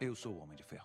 Eu sou o Homem de Ferro.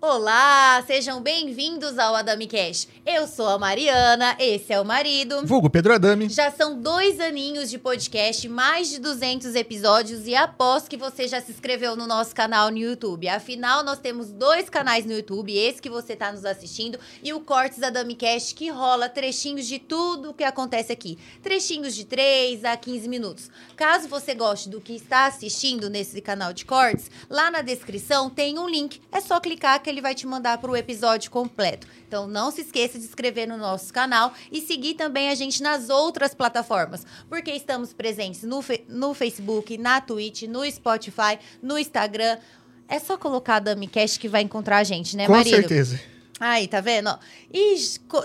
Olá, sejam bem-vindos ao Adami Cash. Eu sou a Mariana, esse é o marido. Vulgo Pedro Adami. Já são dois aninhos de podcast, mais de 200 episódios e aposto que você já se inscreveu no nosso canal no YouTube. Afinal, nós temos dois canais no YouTube, esse que você está nos assistindo e o Cortes da Dami Cash, que rola trechinhos de tudo o que acontece aqui. Trechinhos de 3 a 15 minutos. Caso você goste do que está assistindo nesse canal de cortes, lá na descrição tem um link. É só clicar que ele vai te mandar para o episódio completo. Então não se esqueça se inscrever no nosso canal e seguir também a gente nas outras plataformas, porque estamos presentes no, no Facebook, na Twitch, no Spotify, no Instagram. É só colocar a DamiCast que vai encontrar a gente, né, Com marido? certeza. Aí, tá vendo? E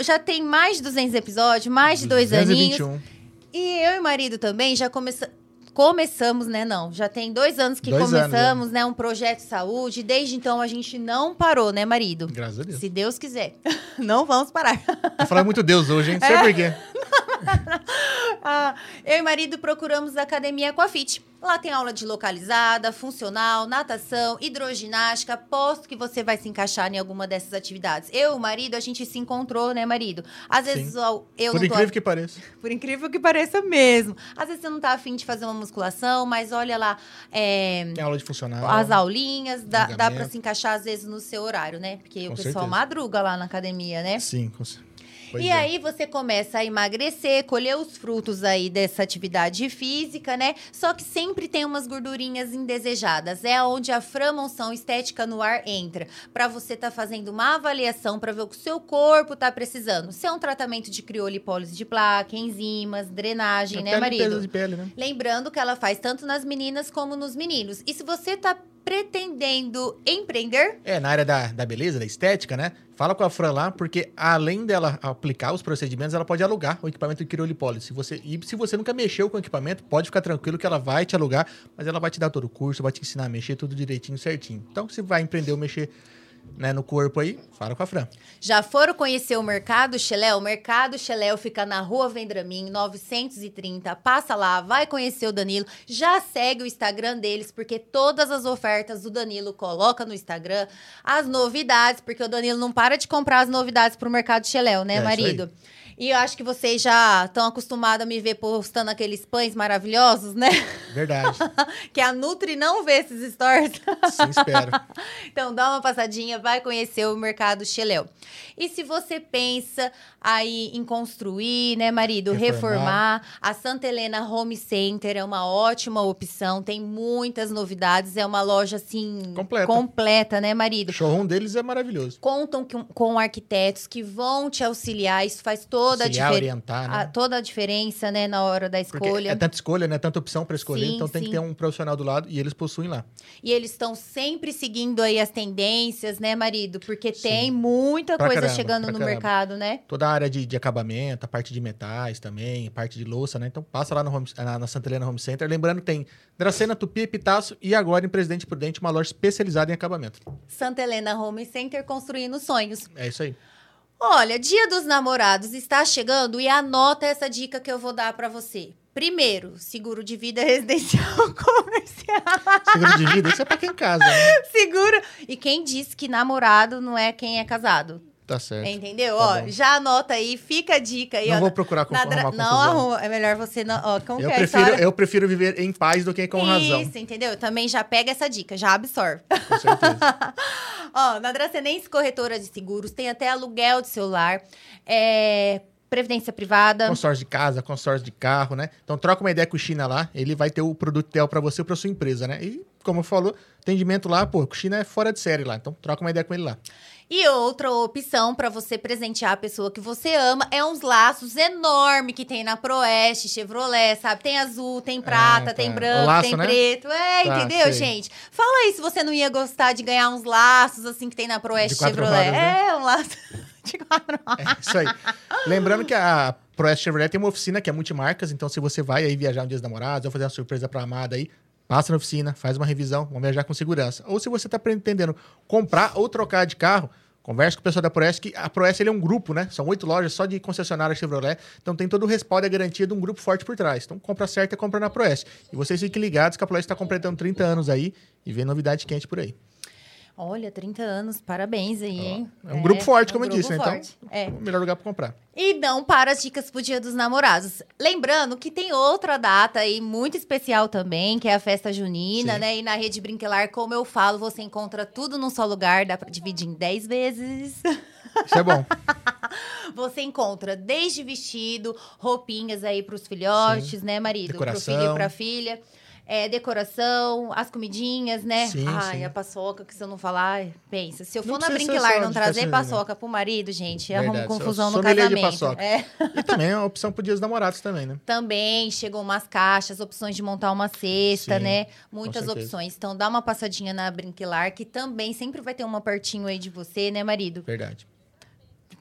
já tem mais de 200 episódios, mais de dois aninhos. 221. E eu e o marido também já começamos. Começamos, né? Não, já tem dois anos que Dois anos, começamos, né? Um projeto de saúde. Desde então a gente não parou, né, marido? Graças a Deus. Se Deus quiser. Não vamos parar. Tô falando muito Deus hoje, hein? Não sei É. por quê. Ah, eu e marido procuramos a academia Aquafit. Lá tem aula de localizada, funcional, natação, hidroginástica. Aposto que você vai se encaixar em alguma dessas atividades. Eu o marido, a gente se encontrou, né, marido? Às vezes ó, eu Por não tô incrível que pareça. Por incrível que pareça mesmo. Às vezes você não tá afim de fazer uma musculação, mas olha lá, é, Tem aula de funcional. as aulinhas, dá, dá pra alongamento. se encaixar às vezes no seu horário, né? Porque Com o pessoal certeza. madruga lá na academia, né? Sim, com cer- pois e é. aí você começa a emagrecer, colher os frutos aí dessa atividade física, né? Só que sempre tem umas gordurinhas indesejadas. É onde a framonção estética no ar entra, Pra você tá fazendo uma avaliação pra ver o que o seu corpo tá precisando. Se é um tratamento de criolipólise de placa, enzimas, drenagem, Até né, marido? de pele, né? Lembrando que ela faz tanto nas meninas como nos meninos. E se você tá pretendendo empreender, É, na área da, da beleza, da estética, né? Fala com a Fran lá, porque além dela aplicar os procedimentos, ela pode alugar o equipamento criolipólise. Se você, e se você nunca mexeu com o equipamento, pode ficar tranquilo que ela vai te alugar, mas ela vai te dar todo o curso, vai te ensinar a mexer tudo direitinho, certinho. Então, se vai empreender ou mexer né, no corpo aí, fala com a Fran. Já foram conhecer o Mercado Xeléu? O Mercado Xeléu fica na Rua Vendramin, 930. Passa lá, vai conhecer o Danilo. Já segue o Instagram deles, porque todas as ofertas o Danilo coloca no Instagram. As novidades, porque o Danilo não para de comprar as novidades pro Mercado Xeléu, né, É, isso aí. E eu acho que vocês já estão acostumados a me ver postando aqueles pães maravilhosos, né? Verdade. que a Nutri não vê esses stories. Sim, espero. Então dá uma passadinha, vai conhecer o mercado Xeléu. E se você pensa aí em construir, né, marido, reformar, Reformar. a Santa Helena Home Center é uma ótima opção, tem muitas novidades, é uma loja assim Completa. completa né, marido? O showroom deles é maravilhoso. Contam com, com arquitetos que vão te auxiliar, isso faz toda a Auxiliar, diferença. orientar, né? Toda a diferença, né, na hora da Porque escolha. é tanta escolha, né? Tanta opção para escolher, Sim, então tem sim. que ter um profissional do lado e eles possuem lá. E eles estão sempre seguindo aí as tendências, né, marido? Porque Sim. tem muita Pra coisa caramba, chegando no caramba. mercado, né? Toda a área de, de acabamento, a parte de metais também, a parte de louça, né? Então passa lá no home- na, na Santa Helena Home Center. Lembrando que tem Dracena, Tupi, Pitaço e agora em Presidente Prudente, uma loja especializada em acabamento. Santa Helena Home Center construindo sonhos. É isso aí. Olha, Dia dos Namorados está chegando e anota essa dica que eu vou dar pra você. Primeiro, seguro de vida residencial comercial. Seguro de vida, isso é pra quem casa, né? seguro. E quem disse que namorado não é quem é casado? Tá certo. Entendeu? Tá ó, bom. já anota aí, fica a dica aí, Não ó. vou procurar com, dra- não arruma, é melhor você não, ó, como Eu que é prefiro, eu prefiro viver em paz do que com razão. Isso, entendeu? Também já pega essa dica, já absorve. Com certeza. Ó, na Dracenense Corretora de Seguros tem até aluguel de celular, é, previdência privada. consórcio de casa, consórcio de carro, né? Então troca uma ideia com o China lá, ele vai ter o produto ideal pra você ou pra sua empresa, né? E, como falou, atendimento lá, pô, o China é fora de série lá. Então troca uma ideia com ele lá. E outra opção para você presentear a pessoa que você ama é uns laços enormes que tem na Proeste, Chevrolet, sabe? Tem azul, tem prata, tá. tem branco, laço, tem né? preto. É, Tá, entendeu, sei. gente? Fala aí se você não ia gostar de ganhar uns laços assim que tem na Proeste Chevrolet. né? É, um laço de quatro rodas. É isso aí. Lembrando que a Proeste Chevrolet tem uma oficina que é multimarcas, então se você vai aí viajar um dia dos namorados ou fazer uma surpresa pra amada aí, passa na oficina, faz uma revisão, vamos viajar com segurança. Ou se você tá pretendendo comprar ou trocar de carro, converse com o pessoal da Proeste, que a Proeste é um grupo, né? São oito lojas só de concessionária Chevrolet, então tem todo o respaldo e a garantia de um grupo forte por trás. Então compra certa, compra na Proeste. E vocês fiquem ligados que a Proeste está completando 30 anos aí e vem novidade quente por aí. Olha, 30 anos, parabéns aí, hein? É um grupo forte, é um como eu disse, né? Então, É. o melhor lugar para comprar. E não para as dicas pro Dia dos Namorados. Lembrando que tem outra data aí muito especial também, que é a festa junina, Sim. né? E na Rede Brinquelar, como eu falo, você encontra tudo num só lugar, dá pra dividir em 10 vezes. Isso é bom. Você encontra desde vestido, roupinhas aí pros filhotes, né, marido? Decoração. Pro filho e pra filha. É, decoração, as comidinhas, né? Sim, Ai, sim. a paçoca, que se eu não falar, pensa. Se eu for na só não trazer junina. paçoca pro marido, gente, Verdade, arruma só- confusão no sommelier de casamento. paçoca. É. E também é uma opção para dias dos namorados também, né? Também chegou umas caixas, opções de montar uma cesta, Sim, né? Muitas opções. Então dá uma passadinha na Brinquilar, que também sempre vai ter uma pertinho aí de você, né, marido? Verdade.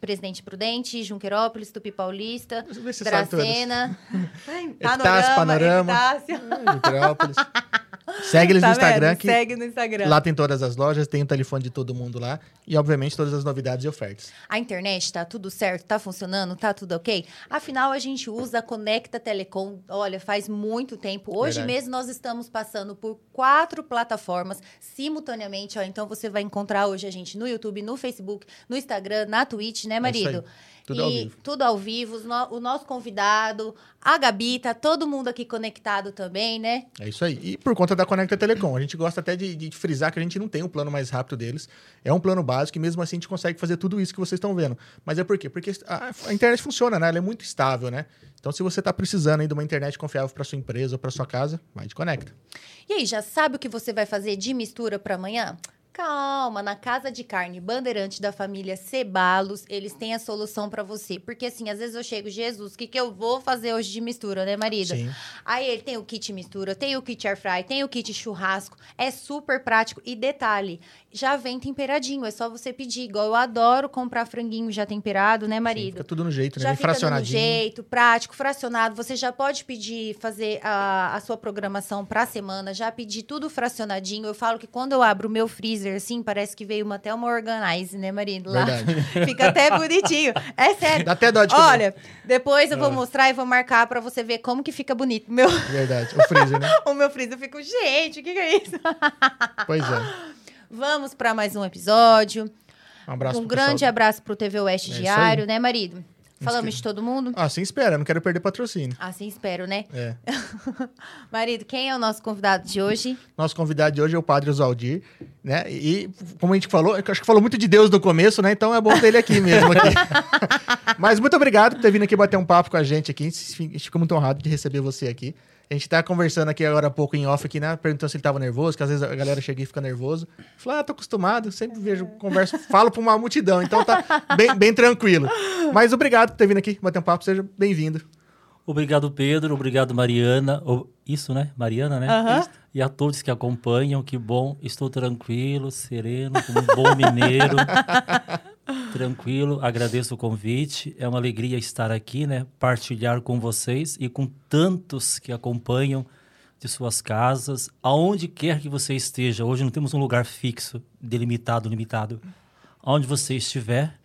Presidente Prudente, Junquerópolis, Tupi Paulista. Dracena, Epitácio, Panorama. Epitácio. Ah, Petrópolis. Segue eles Tá no Instagram, que Segue no Instagram. lá tem todas as lojas, tem o telefone de todo mundo lá. E, obviamente, todas as novidades e ofertas. A internet tá tudo certo, tá funcionando, tá tudo ok? Afinal, a gente usa a Conecta Telecom, olha, faz muito tempo. Hoje Verdade. mesmo nós estamos passando por quatro plataformas simultaneamente, ó. Então você vai encontrar hoje a gente no YouTube, no Facebook, no Instagram, na Twitch, né, É isso marido? aí. Tudo ao E vivo. Tudo ao vivo, o nosso convidado, a Gabi, tá todo mundo aqui conectado também, né? É isso aí. E por conta da Conecta Telecom, a gente gosta até de, de frisar que a gente não tem um plano mais rápido deles. É um plano básico e mesmo assim a gente consegue fazer tudo isso que vocês estão vendo. Mas é por quê? Porque a, a internet funciona, né? Ela é muito estável, né? Então, se você está precisando aí de uma internet confiável para sua empresa ou para sua casa, vai de Conecta. E aí, já sabe o que você vai fazer de mistura para amanhã? Calma, na Casa de Carne Bandeirante da família Cebalos, eles têm a solução para você. Porque assim, às vezes eu chego, Jesus, o que, que eu vou fazer hoje de mistura, né, marido? Sim. Aí ele tem o kit mistura, tem o kit air fry, tem o kit churrasco. É super prático. E detalhe, já vem temperadinho, é só você pedir. Igual eu adoro comprar franguinho já temperado, né, Sim, marido? fica tudo no jeito, né? Já Bem fica no fracionadinho. jeito, prático, fracionado. Você já pode pedir, fazer a, a sua programação pra semana, já pedir tudo fracionadinho. Eu falo que quando eu abro o meu freezer, assim, parece que veio uma, até uma organize, né, marido? Lá. Verdade. Fica até bonitinho. É sério. Dá até dó de comer. Olha, depois eu vou Ah. mostrar e vou marcar pra você ver como que fica bonito. Meu, Verdade. O freezer, né? o meu freezer. Eu fico, gente, o que, que é isso? Pois é. Vamos pra mais um episódio. Um abraço um grande pessoal. abraço pro TV Oeste É Diário, né, marido? Falamos de todo mundo? Ah, sim, espera. Não quero perder patrocínio. Assim espero, né? É. Marido, quem é o nosso convidado de hoje? Nosso convidado de hoje é o Padre Oswaldir, né? E, como a gente falou, acho que falou muito de Deus no começo, né? Então é bom ter ele aqui mesmo. Aqui. Mas muito obrigado por ter vindo aqui bater um papo com a gente aqui. A gente fica muito honrado de receber você aqui. A gente tá conversando aqui agora há pouco em off aqui, né? Perguntando se ele tava nervoso, que às vezes a galera chega e fica nervoso. Falou, ah, tô acostumado, sempre vejo, converso, falo pra uma multidão, então tá bem, bem tranquilo. Mas obrigado por ter vindo aqui bater um papo, seja bem-vindo. Obrigado, Pedro. Obrigado, Mariana. Isso, né? Mariana, né? Isso. E a todos que acompanham. Que bom. Estou tranquilo, sereno, como um bom mineiro. tranquilo. Agradeço o convite. É uma alegria estar aqui, né? Partilhar com vocês e com tantos que acompanham de suas casas, aonde quer que você esteja. Hoje não temos um lugar fixo, delimitado, limitado. Aonde você estiver,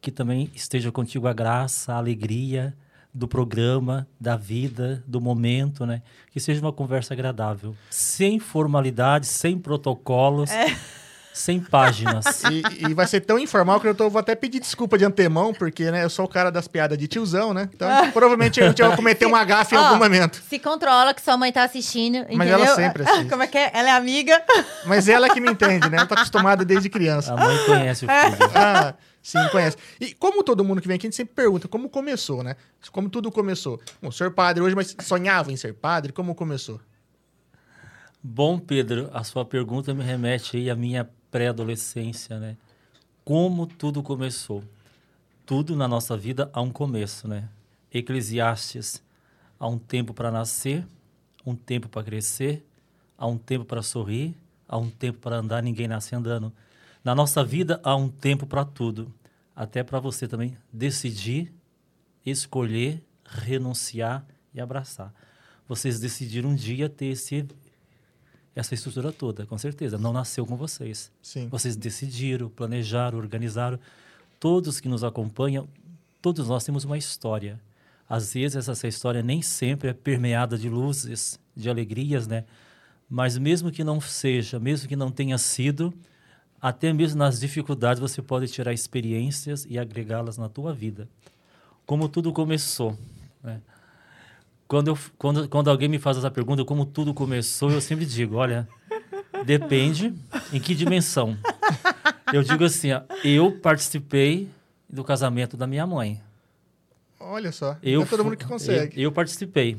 que também esteja contigo a graça, a alegria do programa, da vida, do momento, né? Que seja uma conversa agradável, sem formalidades, sem protocolos, sem páginas. E, e vai ser tão informal que eu tô- vou até pedir desculpa de antemão, porque né, eu sou o cara das piadas de tiozão, né? Então, provavelmente a gente vai cometer uma gafe em algum momento. Se controla que sua mãe tá assistindo, entendeu? Mas ela sempre assiste. Como é que é? Ela é amiga. Mas ela que me entende, né? Ela tá acostumada desde criança. A mãe conhece o filho. Ah, sim, conhece. E como todo mundo que vem aqui, a gente sempre pergunta como começou, né? Como tudo começou. Bom, ser padre hoje, mas sonhava em ser padre? Como começou? Bom, Pedro, a sua pergunta me remete aí à minha pré-adolescência, né? Como tudo começou? Tudo na nossa vida há um começo, né? Eclesiastes, há um tempo para nascer, um tempo para crescer, há um tempo para sorrir, há um tempo para andar, ninguém nasce andando. Na nossa vida há um tempo para tudo, até para você também decidir, escolher renunciar e abraçar. Vocês decidiram um dia ter esse, essa estrutura toda, com certeza. Não nasceu com vocês. Sim. Vocês decidiram, planejaram, organizaram. Todos que nos acompanham, todos nós temos uma história. Às vezes essa história nem sempre é permeada de luzes, de alegrias, né? Mas mesmo que não seja, mesmo que não tenha sido, até mesmo nas dificuldades você pode tirar experiências e agregá-las na tua vida. Como tudo começou, né? Quando, eu, quando, quando alguém me faz essa pergunta, como tudo começou, eu sempre digo, olha, depende em que dimensão. Eu digo assim, ó, eu participei do casamento da minha mãe. Olha só, Eu é todo mundo que consegue. Eu, eu participei.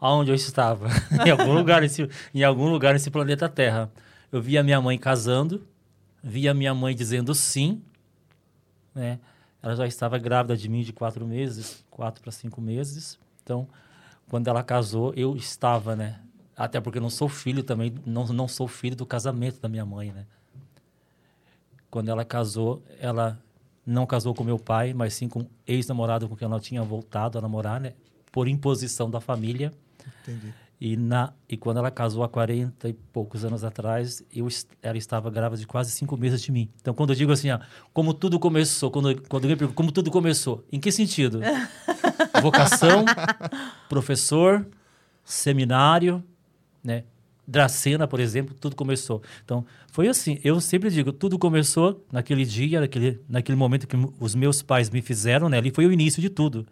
Aonde eu estava? em algum lugar nesse, em algum lugar nesse planeta Terra. Eu vi a minha mãe casando, vi a minha mãe dizendo sim, né? Ela já estava grávida de mim de quatro meses, quatro para cinco meses. Então, quando ela casou, eu estava, né? Até porque eu não sou filho também, não, não sou filho do casamento da minha mãe, né? Quando ela casou, ela não casou com meu pai, mas sim com ex-namorado com quem ela tinha voltado a namorar, né? Por imposição da família. Entendi. E, na, e quando ela casou há 40 e poucos anos atrás, eu, ela estava grávida de quase cinco meses de mim. Então, quando eu digo assim, ó, como tudo começou, quando, quando alguém pergunta como tudo começou, em que sentido? Vocação, professor, seminário, né? Dracena, por exemplo, tudo começou. Então, foi assim. Eu sempre digo, tudo começou naquele dia, naquele, naquele momento que os meus pais me fizeram, né? Ali foi o início de tudo.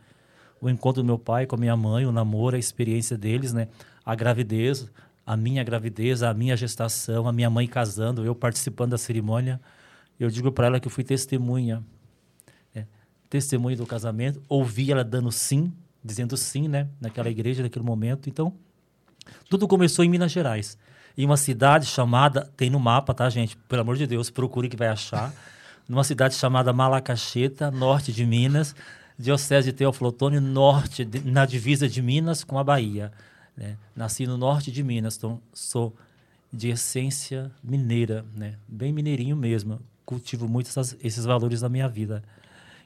O encontro do meu pai com a minha mãe, o namoro, a experiência deles, né? A gravidez, a minha gravidez, a minha gestação, a minha mãe casando, eu participando da cerimônia. Eu digo para ela que eu fui testemunha né, testemunho do casamento, ouvi ela dando sim, dizendo sim, né, naquela igreja, naquele momento. Então, tudo começou em Minas Gerais, em uma cidade chamada, tem no mapa, tá, gente? Pelo amor de Deus, procure que vai achar. Numa cidade chamada Malacacheta, norte de Minas, diocese de Teoflotone, norte, de- na divisa de Minas com a Bahia. Né? Nasci no norte de Minas, então sou de essência mineira, né? Bem mineirinho mesmo. Cultivo muito essas- esses valores na minha vida.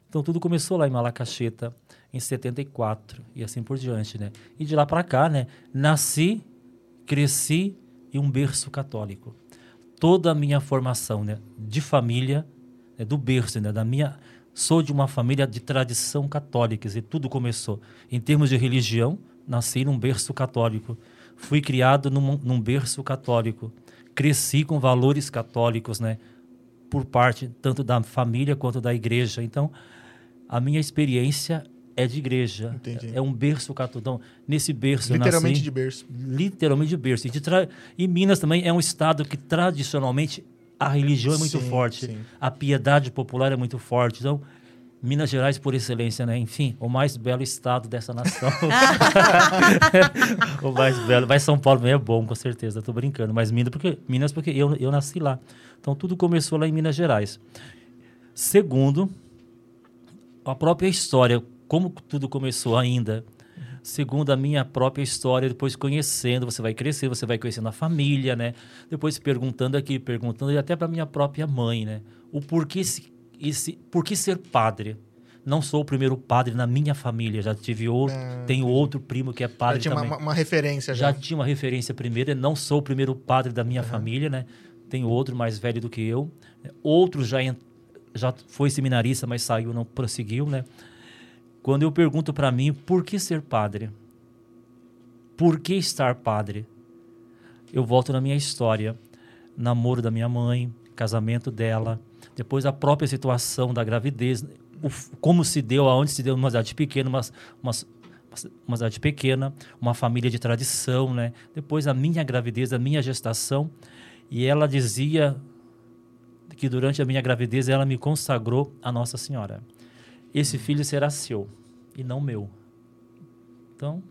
Então tudo começou lá em Malacacheta em 74 e assim por diante, né? E de lá para cá, né, nasci, cresci em um berço católico. Toda a minha formação, né, de família, né, do berço, né, da minha sou de uma família de tradição católica, dizer, tudo começou em termos de religião, nasci num berço católico. Fui criado num, num berço católico. Cresci com valores católicos, né? por parte tanto da família quanto da igreja. Então, a minha experiência é de igreja. Entendi. É um berço católico. Então, nesse berço eu Literalmente nasci, de berço. literalmente de berço. E, de tra... e Minas também é um estado que tradicionalmente a religião é muito Sim, forte, sim. a piedade popular é muito forte. Então, Minas Gerais por excelência, né? Enfim, o mais belo estado dessa nação. o mais belo. Mas São Paulo também é bom, com certeza. Tô brincando. Mas Minas porque Minas porque eu, eu nasci lá. Então tudo começou lá em Minas Gerais. Segundo, a própria história, como tudo começou ainda. Segundo a minha própria história, depois conhecendo, você vai crescer, você vai conhecendo a família, né? Depois perguntando aqui, perguntando e até para minha própria mãe, né? O porquê esse, esse, por que ser padre? Não sou o primeiro padre na minha família, já tive outro, Ah, tenho outro primo que é Já padre tinha uma, também uma- uma referência já já. tinha uma referência primeira, não sou o primeiro padre da minha família, né? Tem outro mais velho do que eu. Outro já, en- já foi seminarista, mas saiu, não prosseguiu, né? Quando eu pergunto para mim, por que ser padre? Por que estar padre? Eu volto na minha história. Namoro da minha mãe, casamento dela, depois a própria situação da gravidez, o como se deu, aonde se deu, numa cidade pequena, uma cidade pequena, uma família de tradição, né? Depois a minha gravidez, a minha gestação, e ela dizia que durante a minha gravidez ela me consagrou a Nossa Senhora. Esse filho será seu e não meu. Então,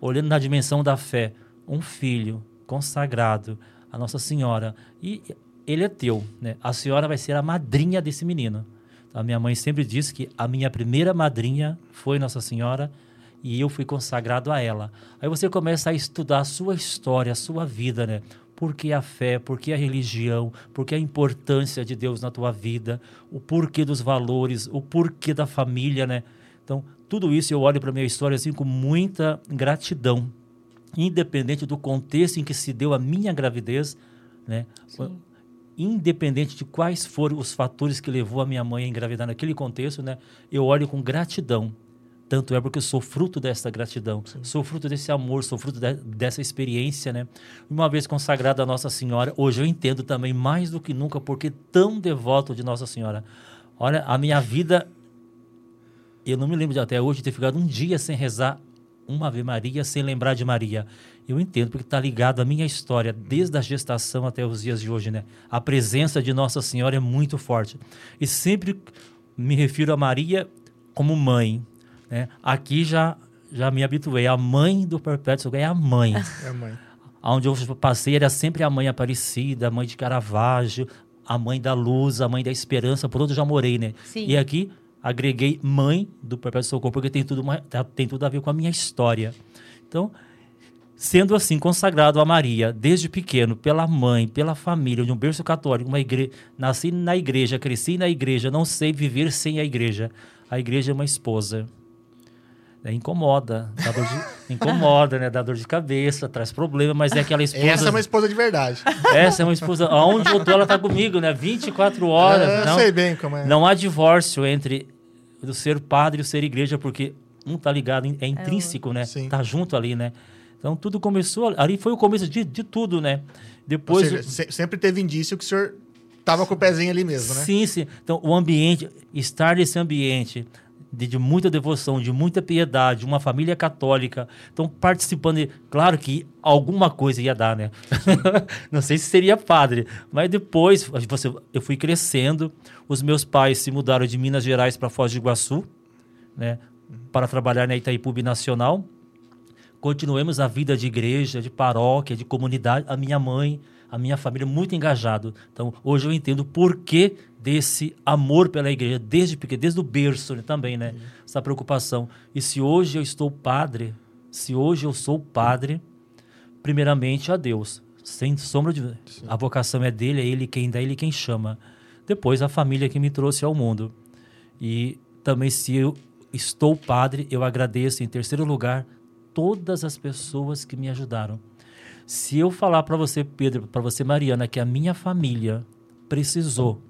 olhando na dimensão da fé, um filho consagrado a Nossa Senhora e ele é teu, né? A senhora vai ser a madrinha desse menino. A minha mãe sempre disse que a minha primeira madrinha foi Nossa Senhora e eu fui consagrado a ela. Aí você começa a estudar a sua história, a sua vida, né? Por que a fé, por que a religião, por que a importância de Deus na tua vida, o porquê dos valores, o porquê da família, né? Então, tudo isso eu olho para minha história assim com muita gratidão, independente do contexto em que se deu a minha gravidez, né? Sim. Independente de quais foram os fatores que levou a minha mãe a engravidar naquele contexto, né? Eu olho com gratidão. Tanto é porque eu sou fruto dessa gratidão, sou fruto desse amor, sou fruto de- dessa experiência, né? Uma vez consagrado a Nossa Senhora, hoje eu entendo também mais do que nunca porque tão devoto de Nossa Senhora. Olha, a minha vida eu não me lembro de até hoje ter ficado um dia sem rezar uma Ave Maria, sem lembrar de Maria. Eu entendo, porque está ligado à minha história, desde a gestação até os dias de hoje, né? A presença de Nossa Senhora é muito forte. E sempre me refiro a Maria como mãe, né? Aqui já, já me habituei. A mãe do Perpétuo Socorro é a mãe. É, mãe. Onde eu passei era sempre a mãe Aparecida, a mãe de Caravaggio, a mãe da luz, a mãe da esperança, por onde eu já morei, né? Sim. E aqui agreguei mãe do Perpétuo Socorro, porque tem tudo, uma- tá- tem tudo a ver com a minha história. Então, sendo assim consagrado a Maria desde pequeno pela mãe, pela família, de um berço católico, uma igreja, nasci na igreja, cresci na igreja, não sei viver sem a igreja. A igreja é uma esposa. É, incomoda, dá dor de, incomoda, né? Dá dor de cabeça, traz problema, mas é aquela esposa. Essa é uma esposa de verdade. Essa é uma esposa. Aonde eu tô, ela tá comigo, né? 24 horas. É, eu não, sei bem como é. não há divórcio entre o ser padre e o ser igreja, porque um tá ligado, é intrínseco, né? Sim. Tá junto ali, né? Então tudo começou. Ali foi o começo de, de tudo, né? Depois. seja, se- sempre teve indício que o senhor tava com o pezinho ali mesmo, né? Sim, sim. Então, o ambiente, estar nesse ambiente de, de muita devoção, de muita piedade, uma família católica. Então, participando, de, claro que alguma coisa ia dar, né? Não sei se seria padre, mas depois você, eu fui crescendo. Os meus pais se mudaram de Minas Gerais para Foz do Iguaçu, né? Para trabalhar na Itaipu Nacional. Continuemos a vida de igreja, de paróquia, de comunidade. A minha mãe, a minha família, muito engajado. Então, hoje eu entendo o porquê desse amor pela igreja, desde pequeno, desde o berço né, também, né? Essa preocupação. E se hoje eu estou padre, se hoje eu sou padre, primeiramente a Deus, sem sombra de A vocação é dele, é ele quem dá, ele quem chama. Depois a família que me trouxe ao mundo. E também se eu estou padre, eu agradeço em terceiro lugar todas as pessoas que me ajudaram. Se eu falar para você, Pedro, para você, Mariana, que a minha família precisou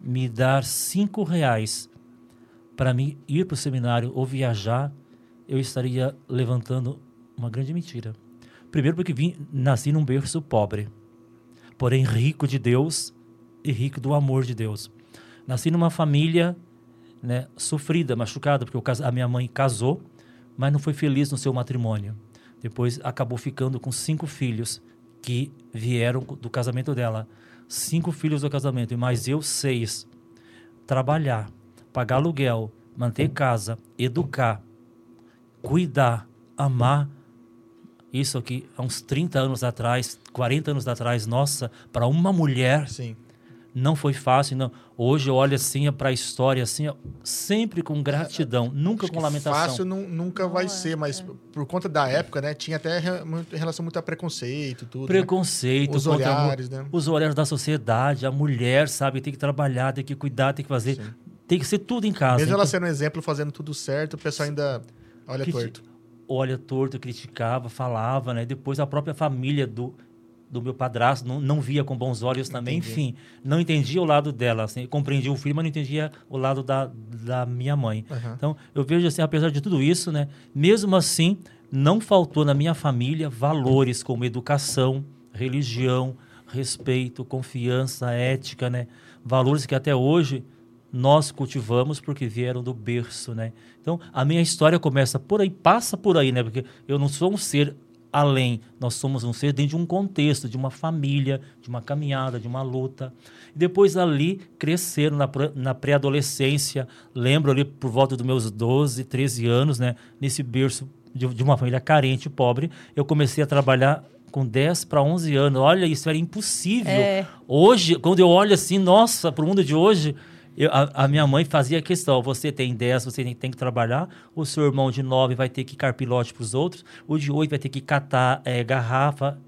me dar cinco reais para mim ir para o seminário ou viajar, eu estaria levantando uma grande mentira. Primeiro porque vim, nasci num berço pobre, porém rico de Deus e rico do amor de Deus. Nasci numa família né, sofrida, machucada, porque eu a minha mãe casou, mas não foi feliz no seu matrimônio. Depois acabou ficando com cinco filhos que vieram do casamento dela. Cinco filhos do casamento, e mais eu, seis. Trabalhar, pagar aluguel, manter casa, educar, cuidar, amar. Isso aqui, há uns 30 anos atrás, 40 anos atrás, nossa, para uma mulher Sim. Não foi fácil, não. Hoje eu olho assim para a história assim, ó, sempre com gratidão, nunca Acho com lamentação. Fácil nu- nunca vai Não, é, ser, mas é. por conta da época, né? Tinha até re- muito- relação muito a preconceito tudo. né? Preconceito, Os a mu- olhares, né? os olhares da sociedade, a mulher, sabe, tem que trabalhar, tem que cuidar, tem que fazer, Sim. tem que ser tudo em casa. Mesmo ela Então, sendo um exemplo, fazendo tudo certo, o pessoal ainda olha criti- torto. Olha torto, criticava, falava, né? Depois a própria família do do meu padrasto não, não via com bons olhos também, Entendi. enfim, não entendia o lado dela, assim, compreendia o filho, mas não entendia o lado da, da minha mãe. Aham. Então, eu vejo assim, apesar de tudo isso, né, mesmo assim, não faltou na minha família valores como educação, religião, respeito, confiança, ética, né? Valores que até hoje nós cultivamos porque vieram do berço, né? Então, a minha história começa por aí, passa por aí, né? Porque eu não sou um ser além, nós somos um ser dentro de um contexto, de uma família, de uma caminhada, de uma luta. E depois ali cresceram na, na pré-adolescência, lembro ali por volta dos meus 12, 13 anos, né? Nesse berço de, de uma família carente, pobre, eu comecei a trabalhar com 10 para 11 anos. Olha, isso era impossível. É. Hoje, quando eu olho assim, nossa, para o mundo de hoje, eu- a, a minha mãe fazia questão: você tem 10, você tem, tem que trabalhar, o seu irmão de 9 vai ter que carpilote para os outros, o de 8 vai ter que catar eh, garrafa,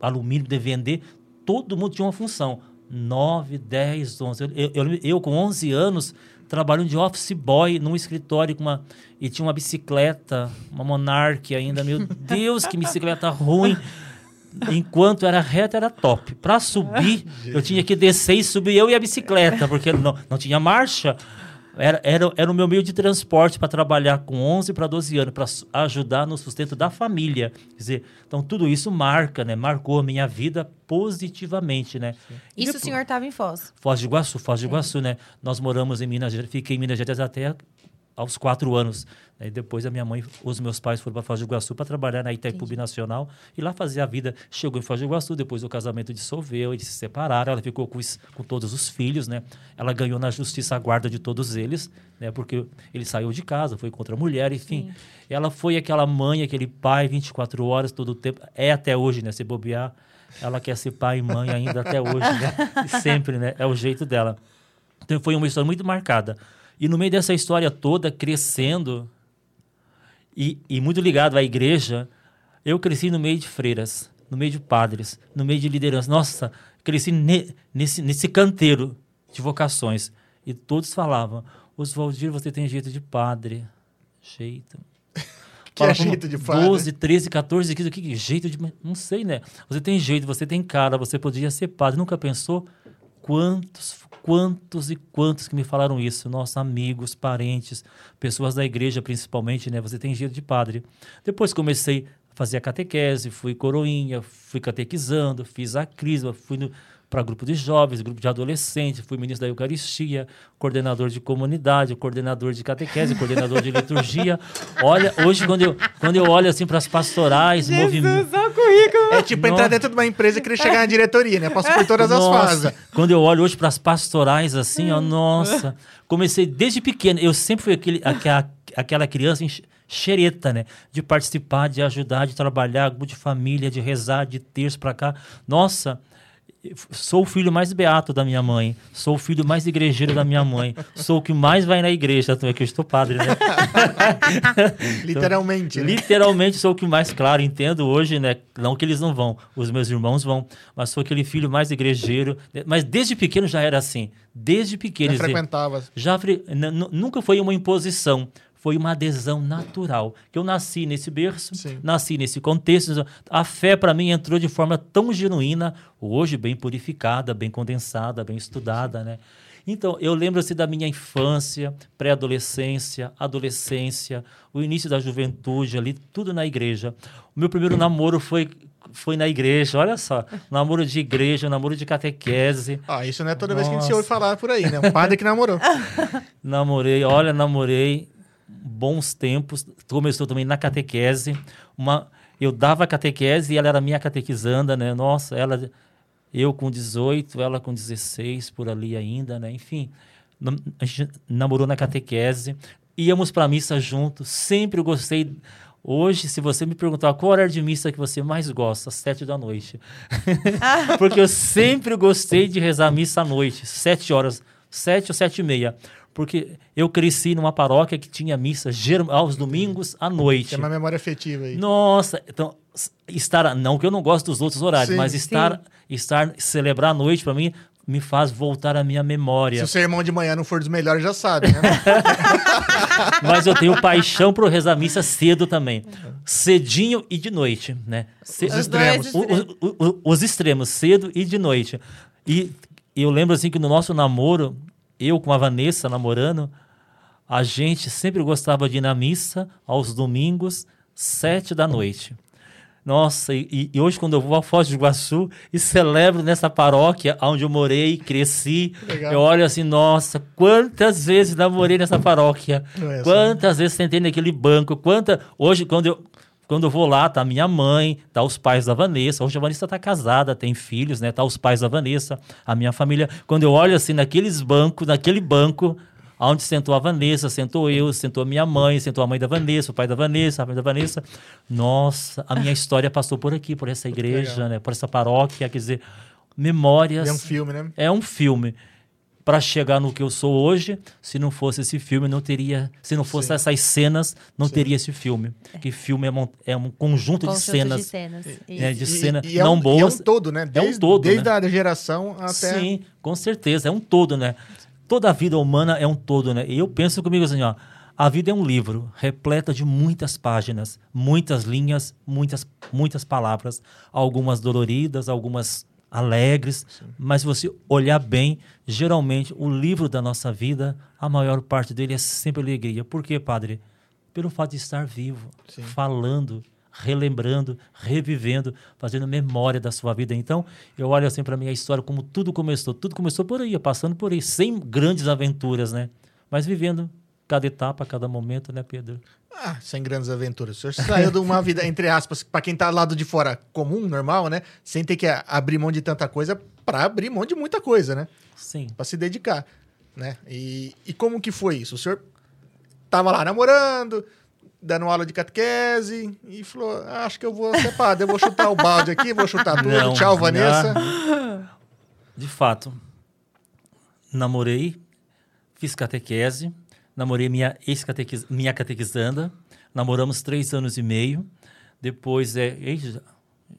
alumínio, de vender. Todo mundo tinha uma função. 9, 10, 11. Eu, eu, eu, eu, com 11 anos, trabalhando de office boy num escritório com uma e tinha uma bicicleta, uma Monarch ainda. Meu Deus, que bicicleta ruim. Enquanto era reto, era top. Para subir, eu tinha que descer e subir eu e a bicicleta, porque não, não tinha marcha. Era, era, era o meu meio de transporte para trabalhar com 11 para 12 anos, para ajudar no sustento da família. Quer dizer, então tudo isso marca, né? Marcou a minha vida positivamente, né? E isso depois, o senhor estava em Foz? Foz de Iguaçu, Foz de Iguaçu, é. né? Nós moramos em Minas Gerais, fiquei em Minas Gerais até aos quatro anos. Aí depois a minha mãe, os meus pais foram para Foz do Iguaçu para trabalhar na Itaipu Nacional e lá fazer a vida. Chegou em Foz do Iguaçu, depois o casamento dissolveu, eles se separaram, ela ficou com, os, com todos os filhos, né? Ela ganhou na justiça a guarda de todos eles, né? Porque ele saiu de casa, foi contra a mulher, enfim. Sim. Ela foi aquela mãe, aquele pai 24 horas todo o tempo, é até hoje, né? Se bobear, ela quer ser pai e mãe ainda até hoje, né? sempre, né? É o jeito dela. Então foi uma história muito marcada. E no meio dessa história toda, crescendo e, e muito ligado à igreja, eu cresci no meio de freiras, no meio de padres, no meio de liderança. Nossa, cresci ne, nesse, nesse canteiro de vocações. E todos falavam: Oswaldir, você tem jeito de padre. Jeito. Que é jeito de padre? 12, 13, 14, 15, que jeito de. Não sei, né? Você tem jeito, você tem cara, você poderia ser padre. Nunca pensou quantos quantos e quantos que me falaram isso, nossos amigos, parentes, pessoas da igreja principalmente, né? Você tem jeito de padre. Depois comecei a fazer a catequese, fui coroinha, fui catequizando, fiz a crisma, fui no, para grupo de jovens, grupo de adolescentes, fui ministro da Eucaristia, coordenador de comunidade, coordenador de catequese, coordenador de liturgia. Olha, hoje quando eu, quando eu olho assim para as pastorais, movimentos. É tipo entrar dentro de uma empresa e querer chegar na diretoria, né? Passo por todas nossa, as fases. Quando eu olho hoje para as pastorais assim, ó, nossa, comecei desde pequeno. Eu sempre fui aquele, aquela, aquela criança xereta, né? De participar, de ajudar, de trabalhar, de família, de rezar, de terço para cá. Nossa, sou o filho mais beato da minha mãe, sou o filho mais igrejeiro da minha mãe, sou o que mais vai na igreja, é que eu estou padre, né? literalmente. Então, né? Literalmente sou o que mais, claro, entendo hoje, né? Não que eles não vão, os meus irmãos vão, mas sou aquele filho mais igrejeiro. Mas desde pequeno já era assim, desde pequeno. Já frequentava. Já nunca foi uma imposição foi uma adesão natural. Que eu nasci nesse berço, Sim. nasci nesse contexto. A fé para mim entrou de forma tão genuína, hoje bem purificada, bem condensada, bem estudada, né? Então, eu lembro-se da minha infância, pré-adolescência, adolescência, o início da juventude ali, tudo na igreja. O meu primeiro namoro foi foi na igreja, olha só. Namoro de igreja, namoro de catequese. Ah, isso não é toda Nossa. vez que a gente ouve falar por aí, né? Um padre que namorou. namorei, olha, namorei bons tempos. Começou também na catequese. Uma, eu dava catequese e ela era minha catequizanda, né? Nossa, ela, eu com 18, ela com 16, por ali ainda, né? Enfim, a gente namorou na catequese. Íamos para missa juntos. Sempre eu gostei. Hoje, se você me perguntar qual horário de missa que você mais gosta, sete da noite. Porque eu sempre gostei de rezar missa à noite, sete horas, sete ou sete e meia porque eu cresci numa paróquia que tinha missa aos domingos à noite. Tem uma memória afetiva aí. Nossa, então estar não que eu não gosto dos outros horários, sim, mas estar sim. estar celebrar à noite para mim me faz voltar à minha memória. Se o sermão de manhã não for dos melhores, já sabe, né? Mas eu tenho paixão por rezar missa cedo também. Cedinho e de noite, né? Os extremos. O, o, o, os extremos, cedo e de noite. E eu lembro assim que no nosso namoro, eu com a Vanessa namorando, a gente sempre gostava de ir na missa aos domingos, sete da noite. Nossa, e, e, hoje quando eu vou a Foz do Iguaçu e celebro nessa paróquia onde eu morei, cresci, Legal. eu olho assim, nossa, quantas vezes namorei nessa paróquia, é quantas vezes sentei naquele banco, quanta... Hoje, quando eu, quando eu vou lá, tá minha mãe, tá os pais da Vanessa. Hoje a Vanessa tá casada, tem filhos, né? Tá os pais da Vanessa, a minha família. Quando eu olho assim naqueles bancos, naquele banco, onde sentou a Vanessa, sentou eu, sentou a minha mãe, sentou a mãe da Vanessa, o pai da Vanessa, a mãe da Vanessa. Nossa, a minha história passou por aqui, por essa igreja, né? Por essa paróquia, quer dizer, memórias. É um filme, né? É um filme para chegar no que eu sou hoje. Se não fosse esse filme, não teria. Se não fosse Sim. essas cenas, não Sim. teria esse filme. É. Que filme é, um, é um conjunto, conjunto de cenas. De cenas. É, de cena e, e não é um, boas. é um todo, né? Desde, é um todo. Desde né? a geração até. Sim, com certeza. É um todo, né? toda a vida humana é um todo, né? E eu penso comigo assim, ó, a vida é um livro repleta de muitas páginas, muitas linhas, muitas, muitas palavras, algumas doloridas, algumas alegres, Sim. mas se você olhar bem, geralmente o livro da nossa vida, a maior parte dele é sempre alegria. Por quê, padre? Pelo fato de estar vivo, Sim. falando, relembrando, revivendo, fazendo memória da sua vida. Então, eu olho assim para minha história como tudo começou. Tudo começou por aí, passando por aí, sem grandes aventuras, né? Mas vivendo cada etapa, cada momento, né, Pedro? Ah, sem grandes aventuras. O senhor saiu de uma vida, entre aspas, para quem tá lado de fora comum, normal, né? Sem ter que abrir mão de tanta coisa para abrir mão de muita coisa, né? Sim. Para se dedicar, né? E, e como que foi isso? O senhor tava lá namorando, dando aula de catequese e falou: ah, Acho que eu vou ser padre, eu vou chutar o balde aqui, vou chutar tudo. Não, Tchau, Vanessa. Não. De fato, namorei, fiz catequese namorei minha ex-catequiz minha catequizanda, namoramos três anos e meio. Depois, é,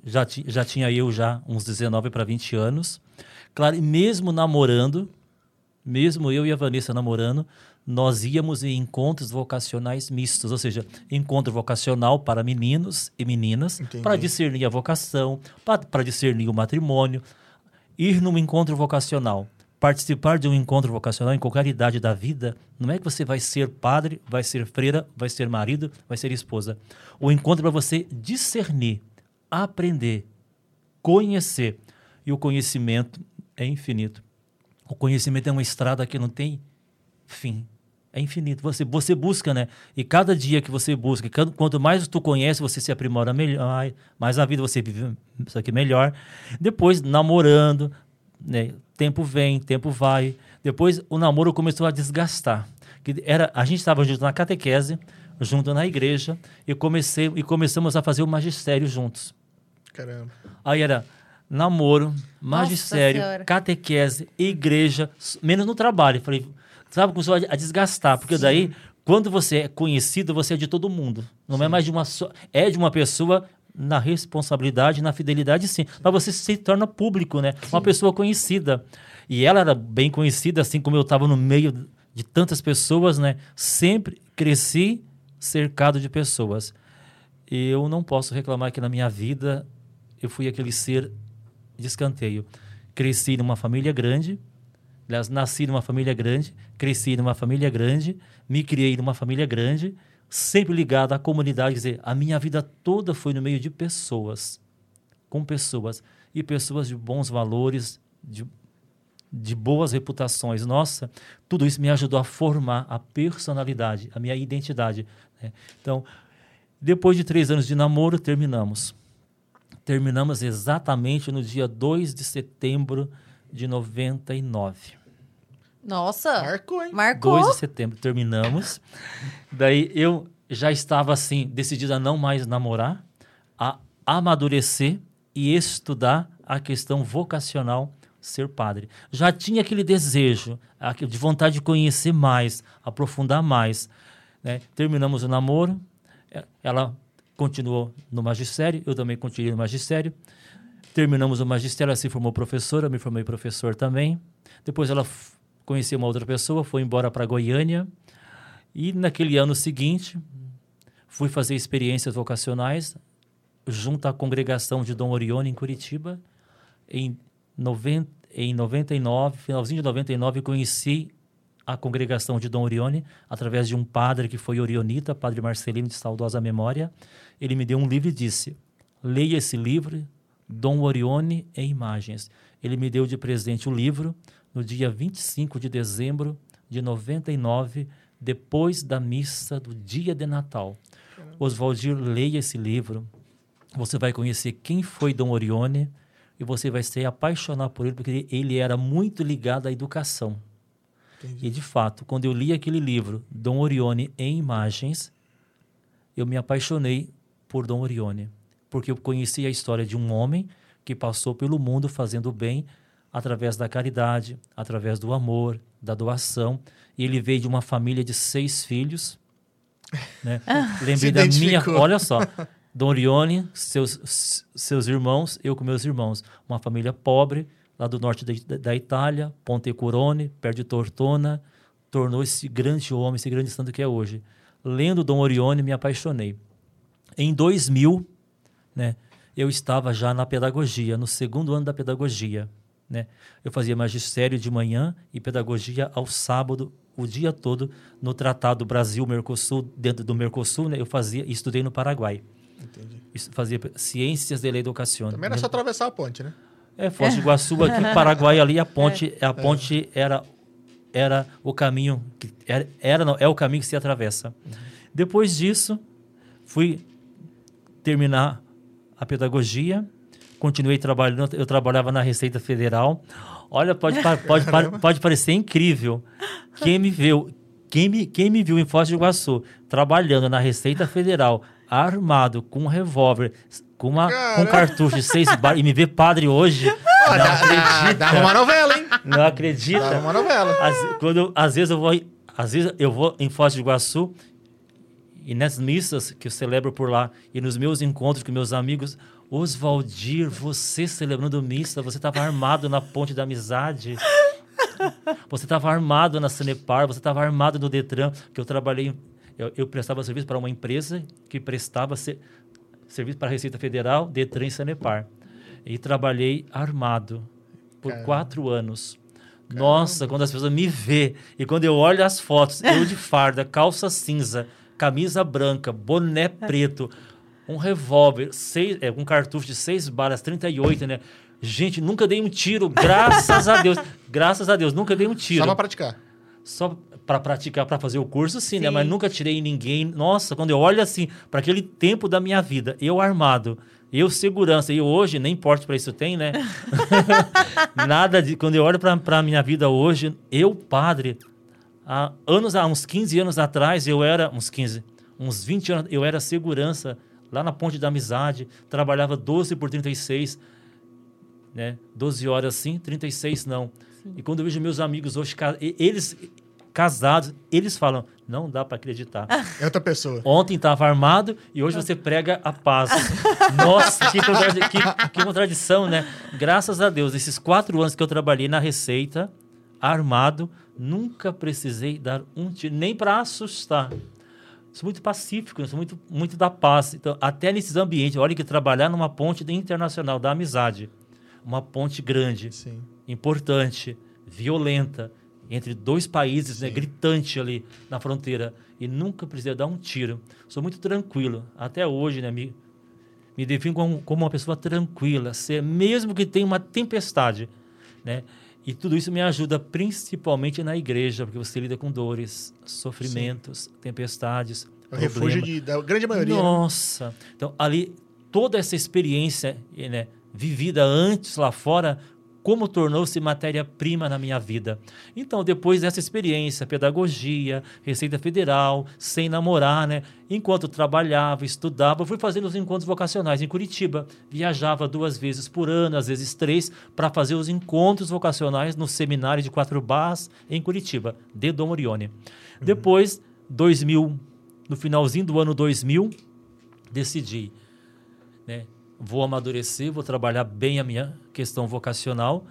já, já tinha eu já uns 19 para 20 anos. Claro, e mesmo namorando, mesmo eu e a Vanessa namorando, nós íamos em encontros vocacionais mistos, ou seja, encontro vocacional para meninos e meninas, para discernir a vocação, para discernir o matrimônio. Ir num encontro vocacional participar de um encontro vocacional em qualquer idade da vida, não é que você vai ser padre, vai ser freira, vai ser marido, vai ser esposa. O encontro é para você discernir, aprender, conhecer. E o conhecimento é infinito. O conhecimento é uma estrada que não tem fim. É infinito. Você, você busca, né? E cada dia que você busca, quanto mais tu conhece, você se aprimora melhor, mais a vida você vive isso aqui melhor. Depois, namorando, né? Tempo vem, tempo vai. Depois o namoro começou a desgastar. Que era, a gente estava junto na catequese, junto na igreja, e, comecei, e começamos a fazer o magistério juntos. Caramba. Aí era namoro, magistério, catequese, igreja, menos no trabalho. Falei, sabe, começou a desgastar, porque Sim. daí, quando você é conhecido, você é de todo mundo. Não é Sim. é mais de uma só. É de uma pessoa na responsabilidade, na fidelidade, sim. Mas você se torna público, né? Sim. Uma pessoa conhecida. E ela era bem conhecida, assim como eu estava no meio de tantas pessoas, né? Sempre cresci cercado de pessoas. Eu não posso reclamar que na minha vida eu fui aquele ser de escanteio. Cresci numa família grande, aliás, nasci numa família grande, cresci numa família grande, me criei numa família grande, sempre ligado à comunidade, dizer, a minha vida toda foi no meio de pessoas, com pessoas, e pessoas de bons valores, de, de boas reputações. Nossa, tudo isso me ajudou a formar a personalidade, a minha identidade. Né? Então, depois de três anos de namoro, terminamos. Terminamos exatamente no dia 2 de setembro de 99. Nossa. Marcou, hein? Marcou. 2 de setembro terminamos. Daí eu já estava assim, decidido a não mais namorar, a amadurecer e estudar a questão vocacional ser padre. Já tinha aquele desejo, de vontade de conhecer mais, aprofundar mais. Né? Terminamos o namoro, é, ela continuou no magistério, eu também continuei no magistério. Terminamos o magistério, ela se formou professora, eu me formei professor também. Depois ela conheci uma outra pessoa, foi embora para Goiânia. E naquele ano seguinte, fui fazer experiências vocacionais junto à congregação de Dom Orione, em Curitiba. Em, 90, em 99, finalzinho de 99, conheci a congregação de Dom Orione através de um padre que foi orionita, padre Marcelino de saudosa memória. Ele me deu um livro e disse: leia esse livro, Dom Orione em Imagens. Ele me deu de presente o livro no dia 25 de dezembro de 99, depois da missa do dia de Natal. Oswaldir, leia esse livro. Você vai conhecer quem foi Dom Orione e você vai se apaixonar por ele, porque ele era muito ligado à educação. Entendi. E, de fato, quando eu li aquele livro, Dom Orione em Imagens, eu me apaixonei por Dom Orione, porque eu conheci a história de um homem que passou pelo mundo fazendo bem através da caridade, através do amor, da doação. E ele veio de uma família de seis filhos. Né? Ah. Lembrei da minha. Olha só. Dom Orione, seus, seus irmãos, eu com meus irmãos. Uma família pobre, lá do norte da, da Itália, Pontecurone, perto de Tortona, tornou esse grande homem, esse grande santo que é hoje. Lendo Dom Orione, me apaixonei. Em 2000, né, eu estava já na pedagogia, no segundo ano da pedagogia. Né? Eu fazia magistério de manhã e pedagogia ao sábado, o dia todo, no Tratado Brasil-Mercosul, dentro do Mercosul, né, eu fazia, estudei no Paraguai. Entendi. Fazia ciências de la educação. Também era só atravessar a ponte, né? É, Foz do Iguaçu aqui, Paraguai ali, a ponte, é. a ponte é. era era o caminho que era, era não, é o caminho que se atravessa. Uhum. Depois disso, fui terminar a pedagogia, continuei trabalhando, eu trabalhava na Receita Federal. Olha, pode, pode, pode, pode parecer incrível. Quem me viu, quem me, quem me viu em Foz do Iguaçu trabalhando na Receita Federal, armado com um revólver, com, uma, com um cartucho de seis balas, e me vê padre hoje. Oh, não dá, acredita. Dá uma novela, hein? Não acredita. Dá uma novela. Às, quando, às vezes eu vou. Às vezes eu vou em Foz do Iguaçu e nas missas que eu celebro por lá e nos meus encontros com meus amigos, Oswaldir, você celebrando missa, você estava armado na ponte da amizade. Você estava armado na Sanepar, você estava armado no Detran, que eu trabalhei, eu, eu prestava serviço para uma empresa que prestava ser, serviço para a Receita Federal, Detran e Sanepar. E trabalhei armado por Caramba. quatro anos. Caramba. Nossa, quando as pessoas me vê e quando eu olho as fotos, eu de farda, calça cinza, camisa branca, boné preto, um revólver, seis, é, um cartucho de seis balas, 38, né? Gente, nunca dei um tiro, graças a Deus. Graças a Deus, nunca dei um tiro. Só pra praticar. Só para praticar, para fazer o curso, sim, sim, né? Mas nunca tirei ninguém. Nossa, quando eu olho assim, para aquele tempo da minha vida, eu armado, eu segurança, e hoje, nem porte para isso tem, né? Nada de. Quando eu olho para a minha vida hoje, eu, padre, há anos, há uns 15 anos atrás, eu era, uns 15, uns 20 anos, eu era segurança lá na Ponte da Amizade, trabalhava 12 por 36, né? 12 horas sim, 36 não. Sim. E quando eu vejo meus amigos hoje, eles casados, eles falam, não dá para acreditar. É outra pessoa. Ontem estava armado e hoje você prega a paz. Nossa, que, que, que contradição, né? Graças a Deus, esses quatro anos que eu trabalhei na Receita, armado, Nunca precisei dar um tiro, nem para assustar. Sou muito pacífico, sou muito, muito da paz. Então, até nesses ambientes, olha que trabalhar numa ponte internacional da amizade, uma ponte grande, Sim. importante, violenta, entre dois países, né, gritante ali na fronteira, e nunca precisei dar um tiro. Sou muito tranquilo. Até hoje, né, me, me defino como, como uma pessoa tranquila, mesmo que tenha uma tempestade, né? E tudo isso me ajuda principalmente na igreja, porque você lida com dores, sofrimentos, Sim. tempestades. É o refúgio de, da grande maioria. Né? Nossa! Então, ali, toda essa experiência né, vivida antes lá fora como tornou-se matéria-prima na minha vida. Então, depois dessa experiência, pedagogia, Receita Federal, sem namorar, né? Enquanto trabalhava, estudava, fui fazendo os encontros vocacionais em Curitiba. Viajava duas vezes por ano, às vezes três, para fazer os encontros vocacionais no seminário de Quatro Barras em Curitiba, de Dom Orione. Uhum. Depois, 2000, no finalzinho do ano 2000, decidi? Vou amadurecer, vou trabalhar bem a minha questão vocacional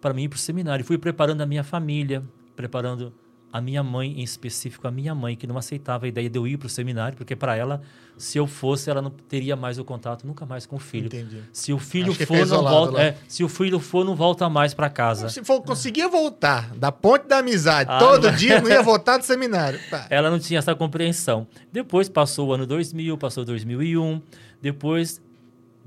para mim ir para o seminário. Fui preparando a minha família, preparando a minha mãe, em específico a minha mãe, que não aceitava a ideia de eu ir para o seminário, porque para ela, se eu fosse, ela não teria mais o contato nunca mais com o filho. Entendi. Se o filho Acho for, não volta, é, se o filho for, não volta mais para casa. Se for, conseguia voltar da ponte da amizade ah, todo não... dia, não ia voltar do seminário. Tá. Ela não tinha essa compreensão. Depois passou o ano 2000, passou 2001, depois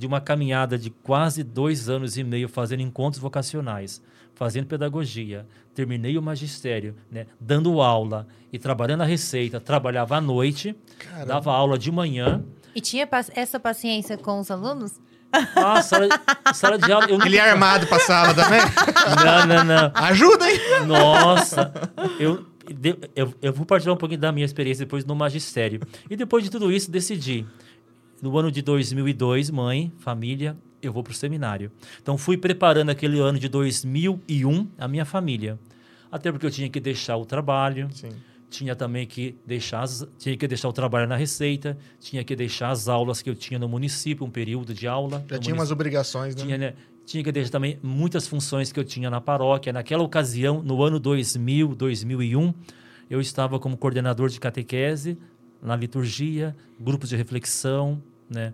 de uma caminhada de quase dois anos e meio fazendo encontros vocacionais, fazendo pedagogia, terminei o magistério, né, dando aula e trabalhando a receita, trabalhava à noite, Caramba. dava aula de manhã. E tinha essa paciência com os alunos? Ah, sala, sala de aula. Eu Ele é armado pra sala também? Não, não, não. Ajuda, hein? Nossa, eu, eu, eu vou partilhar um pouquinho da minha experiência depois no magistério. E depois de tudo isso, decidi no ano de 2002, mãe, família, eu vou para o seminário. Então, fui preparando aquele ano de 2001 a minha família. Até porque eu tinha que deixar o trabalho, Sim. tinha também que deixar, as, tinha que deixar o trabalho na Receita, tinha que deixar as aulas que eu tinha no município, um período de aula. Já tinha umas obrigações, né? Tinha, né? Tinha que deixar também muitas funções que eu tinha na paróquia. Naquela ocasião, no ano 2000, 2001, eu estava como coordenador de catequese na liturgia, grupos de reflexão, né?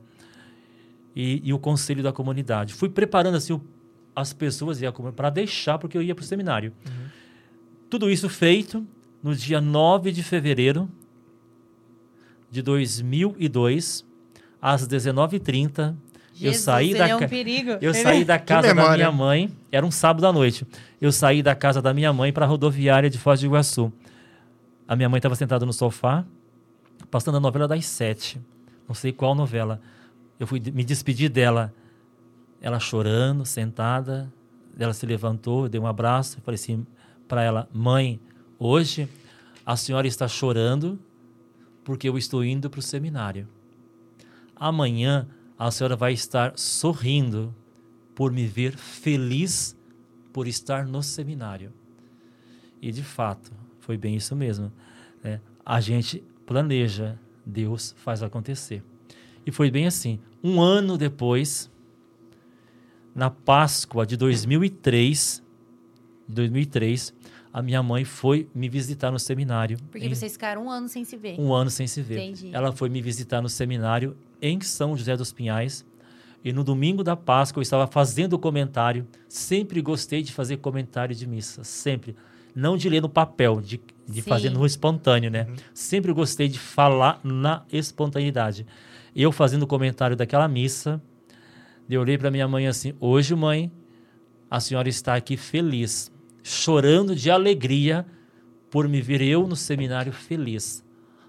E, e o conselho da comunidade. Fui preparando assim o, as pessoas para deixar, porque eu ia para o seminário. Uhum. Tudo isso feito no dia 9 de fevereiro de 2002, às 19h30. eu saí da é um perigo. Eu saí da casa da minha mãe, era um sábado à noite. Eu saí da casa da minha mãe para a rodoviária de Foz do Iguaçu. A minha mãe estava sentada no sofá, passando a novela das sete. Não sei qual novela. Eu fui me despedir dela. Ela chorando, sentada. Ela se levantou, eu dei um abraço. Falei assim para ela: Mãe, hoje a senhora está chorando porque eu estou indo para o seminário. Amanhã a senhora vai estar sorrindo por me ver feliz por estar no seminário. E de fato, foi bem isso mesmo. Né? A gente planeja, Deus faz acontecer. E foi bem assim. Um ano depois, na Páscoa de 2003, 2003, a minha mãe foi me visitar no seminário. Porque em... vocês ficaram um ano sem se ver. Um ano sem se ver. Entendi. Ela foi me visitar no seminário em São José dos Pinhais. E no domingo da Páscoa eu estava fazendo comentário. Sempre gostei de fazer comentário de missa, sempre. Não de ler no papel, de, de fazer no espontâneo, né? Uhum. Sempre gostei de falar na espontaneidade. Eu fazendo comentário daquela missa, eu olhei para minha mãe assim: Hoje, mãe, a senhora está aqui feliz chorando de alegria por me ver eu no seminário feliz.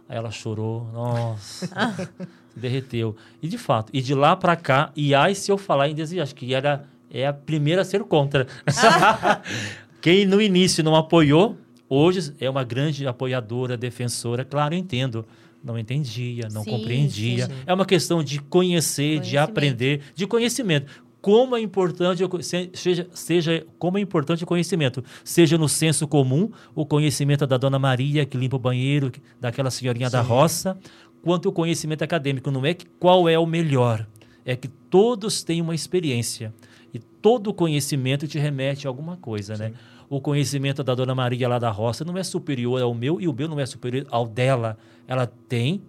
Aí ela chorou, nossa, derreteu. E de fato, e de lá para cá, e ai se eu falar em desejar, acho que era é a primeira a ser contra. Quem no início não apoiou, hoje é uma grande apoiadora, defensora. Claro, entendo. Não entendia, não sim, compreendia. Sim, sim. É uma questão de conhecer, de aprender, de conhecimento como é importante seja, seja como é importante o conhecimento, seja no senso comum, o conhecimento da dona Maria que limpa o banheiro, daquela senhorinha Sim. da roça, quanto o conhecimento acadêmico. Não é que qual é o melhor, é que todos têm uma experiência e todo conhecimento te remete a alguma coisa, né? Sim. né? O conhecimento da dona Maria lá da roça não é superior ao meu e o meu não é superior ao dela. Ela tem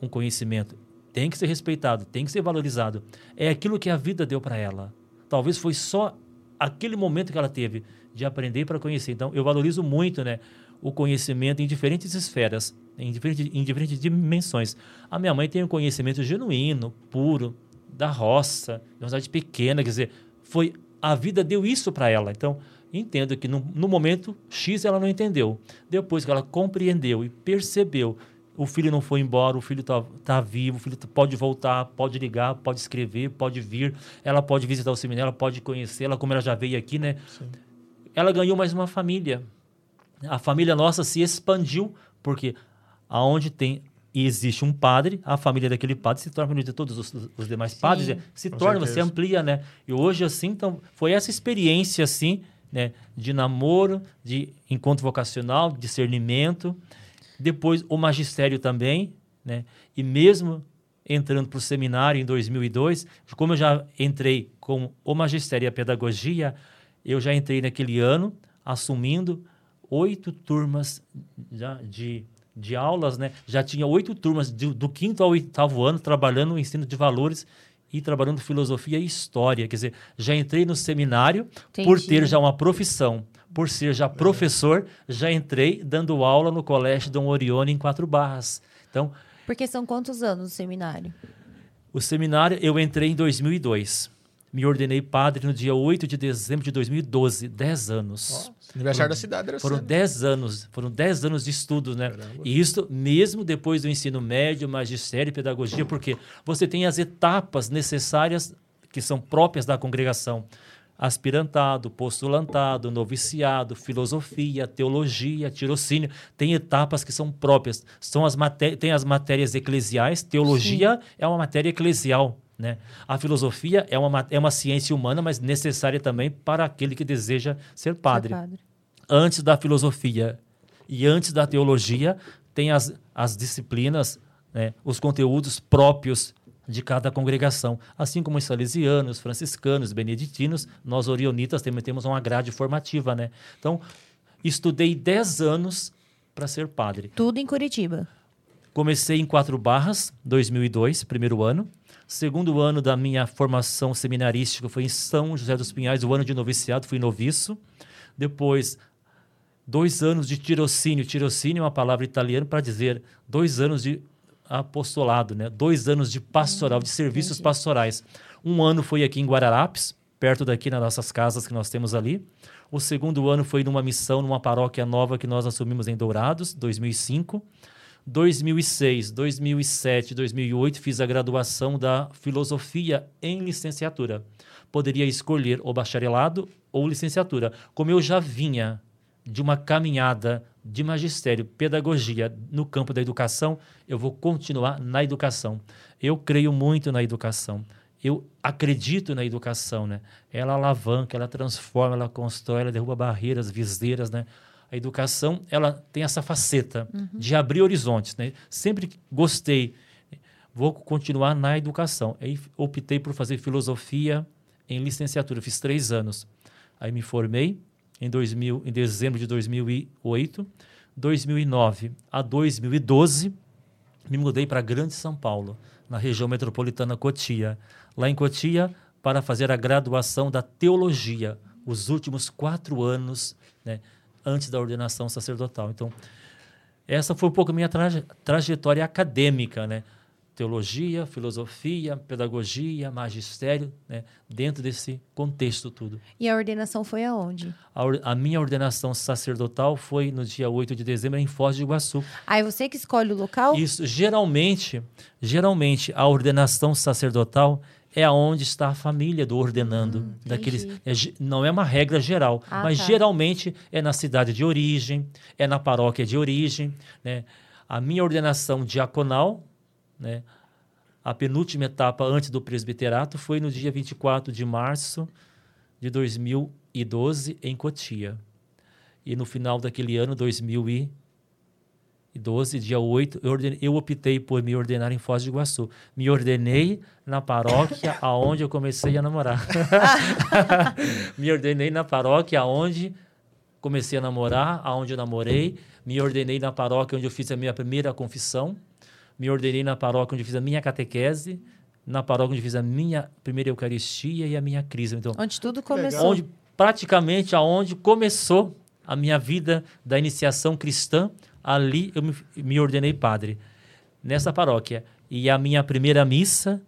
um conhecimento tem que ser respeitado, tem que ser valorizado. É aquilo que a vida deu para ela. Talvez foi só aquele momento que ela teve de aprender para conhecer. Então, eu valorizo muito, né, o conhecimento em diferentes esferas, em diferentes, em diferentes dimensões. A minha mãe tem um conhecimento genuíno, puro, da roça, de uma cidade pequena, quer dizer, foi a vida deu isso para ela. Então, entendo que no, no momento X ela não entendeu. Depois que ela compreendeu e percebeu o filho não foi embora, o filho está tá vivo, o filho pode voltar, pode ligar, pode escrever, pode vir, ela pode visitar o seminário, ela pode conhecê-la, como ela já veio aqui, né? Sim. Ela ganhou mais uma família. A família nossa se expandiu, porque aonde tem e existe um padre, a família daquele padre se torna de todos os, os demais Sim, padres, se torna, certeza. você amplia, né? E hoje, assim, então, foi essa experiência, assim, né? De namoro, de encontro vocacional, de discernimento, depois o magistério também, né? E mesmo entrando para o seminário em 2002, como eu já entrei com o magistério e a pedagogia, eu já entrei naquele ano assumindo oito turmas de, de aulas, né? Já tinha oito turmas do, do quinto ao oitavo ano trabalhando no ensino de valores e trabalhando filosofia e história. Quer dizer, já entrei no seminário Entendi. por ter já uma profissão por ser já professor, já entrei dando aula no Colégio Dom Orione em Quatro Barras. Então, porque são quantos anos o seminário? O seminário eu entrei em 2002. Me ordenei padre no dia 8 de dezembro de 2012, 10 anos. Oh, aniversário foram, da cidade era Foram 10 anos, foram 10 anos de estudo, né? Caramba. E isso mesmo depois do ensino médio, magistério e pedagogia, porque você tem as etapas necessárias que são próprias da congregação aspirantado, postulantado, noviciado, filosofia, teologia, tirocínio. Tem etapas que são próprias. São as tem as matérias eclesiais. Teologia Sim. é uma matéria eclesial. Né? A filosofia é uma, é uma ciência humana, mas necessária também para aquele que deseja ser padre. Ser padre. Antes da filosofia e antes da teologia, tem as, as disciplinas, né? os conteúdos próprios de cada congregação. Assim como os salesianos, franciscanos, beneditinos, nós orionitas também temos uma grade formativa, né? Então, estudei 10 anos para ser padre. Tudo em Curitiba. Comecei em Quatro Barras, 2002, primeiro ano. Segundo ano da minha formação seminarística foi em São José dos Pinhais, o ano de noviciado, fui noviço. Depois, dois anos de tirocínio. Tirocínio é uma palavra italiana para dizer dois anos de apostolado, né? dois anos de pastoral, de serviços entendi. pastorais. Um ano foi aqui em Guararapes, perto daqui nas nossas casas que nós temos ali. O segundo ano foi numa missão, numa paróquia nova que nós assumimos em Dourados, 2005. 2006, 2007, 2008 fiz a graduação da filosofia em licenciatura. Poderia escolher o bacharelado ou licenciatura. Como eu já vinha de uma caminhada de magistério, pedagogia no campo da educação, eu vou continuar na educação. Eu creio muito na educação. Eu acredito na educação, né? Ela alavanca, ela transforma, ela constrói, ela derruba barreiras, viseiras, né? A educação, ela tem essa faceta de abrir horizontes, né? Sempre gostei, vou continuar na educação. Aí optei por fazer filosofia em licenciatura, fiz três anos. Aí me formei em, 2000, em dezembro de 2008. 2009 a 2012, me mudei para Grande São Paulo, na região metropolitana Cotia. Lá em Cotia, para fazer a graduação da teologia, os últimos quatro anos né, antes da ordenação sacerdotal. Então, essa foi um pouco a minha traje trajetória acadêmica, né? Teologia, filosofia, pedagogia, magistério, né? dentro desse contexto tudo. E a ordenação foi aonde? A, a, minha ordenação sacerdotal foi no dia 8 de dezembro em Foz do Iguaçu. Aí você que escolhe o local? Isso, geralmente, geralmente a ordenação sacerdotal é aonde está a família do ordenando. Hum, daqueles, é, não é uma regra geral, Ah, mas tá. geralmente é na cidade de origem, é na paróquia de origem. Né? A minha ordenação diaconal, né? a penúltima etapa antes do presbiterato, foi no dia 24 de março de 2012, em Cotia. E no final daquele ano, 2012, dia 8, eu, ordenei- eu optei por me ordenar em Foz do Iguaçu. Me ordenei na paróquia aonde eu comecei a namorar. me ordenei na paróquia aonde comecei a namorar, aonde eu namorei. Me ordenei na paróquia onde eu fiz a minha primeira confissão. Me ordenei na paróquia onde eu fiz a minha catequese. Na paróquia onde eu fiz a minha primeira Eucaristia e a minha crisma. Então, Onde tudo começou. onde praticamente aonde começou a minha vida da iniciação cristã, ali eu me, me ordenei padre nessa paróquia. E a minha primeira missa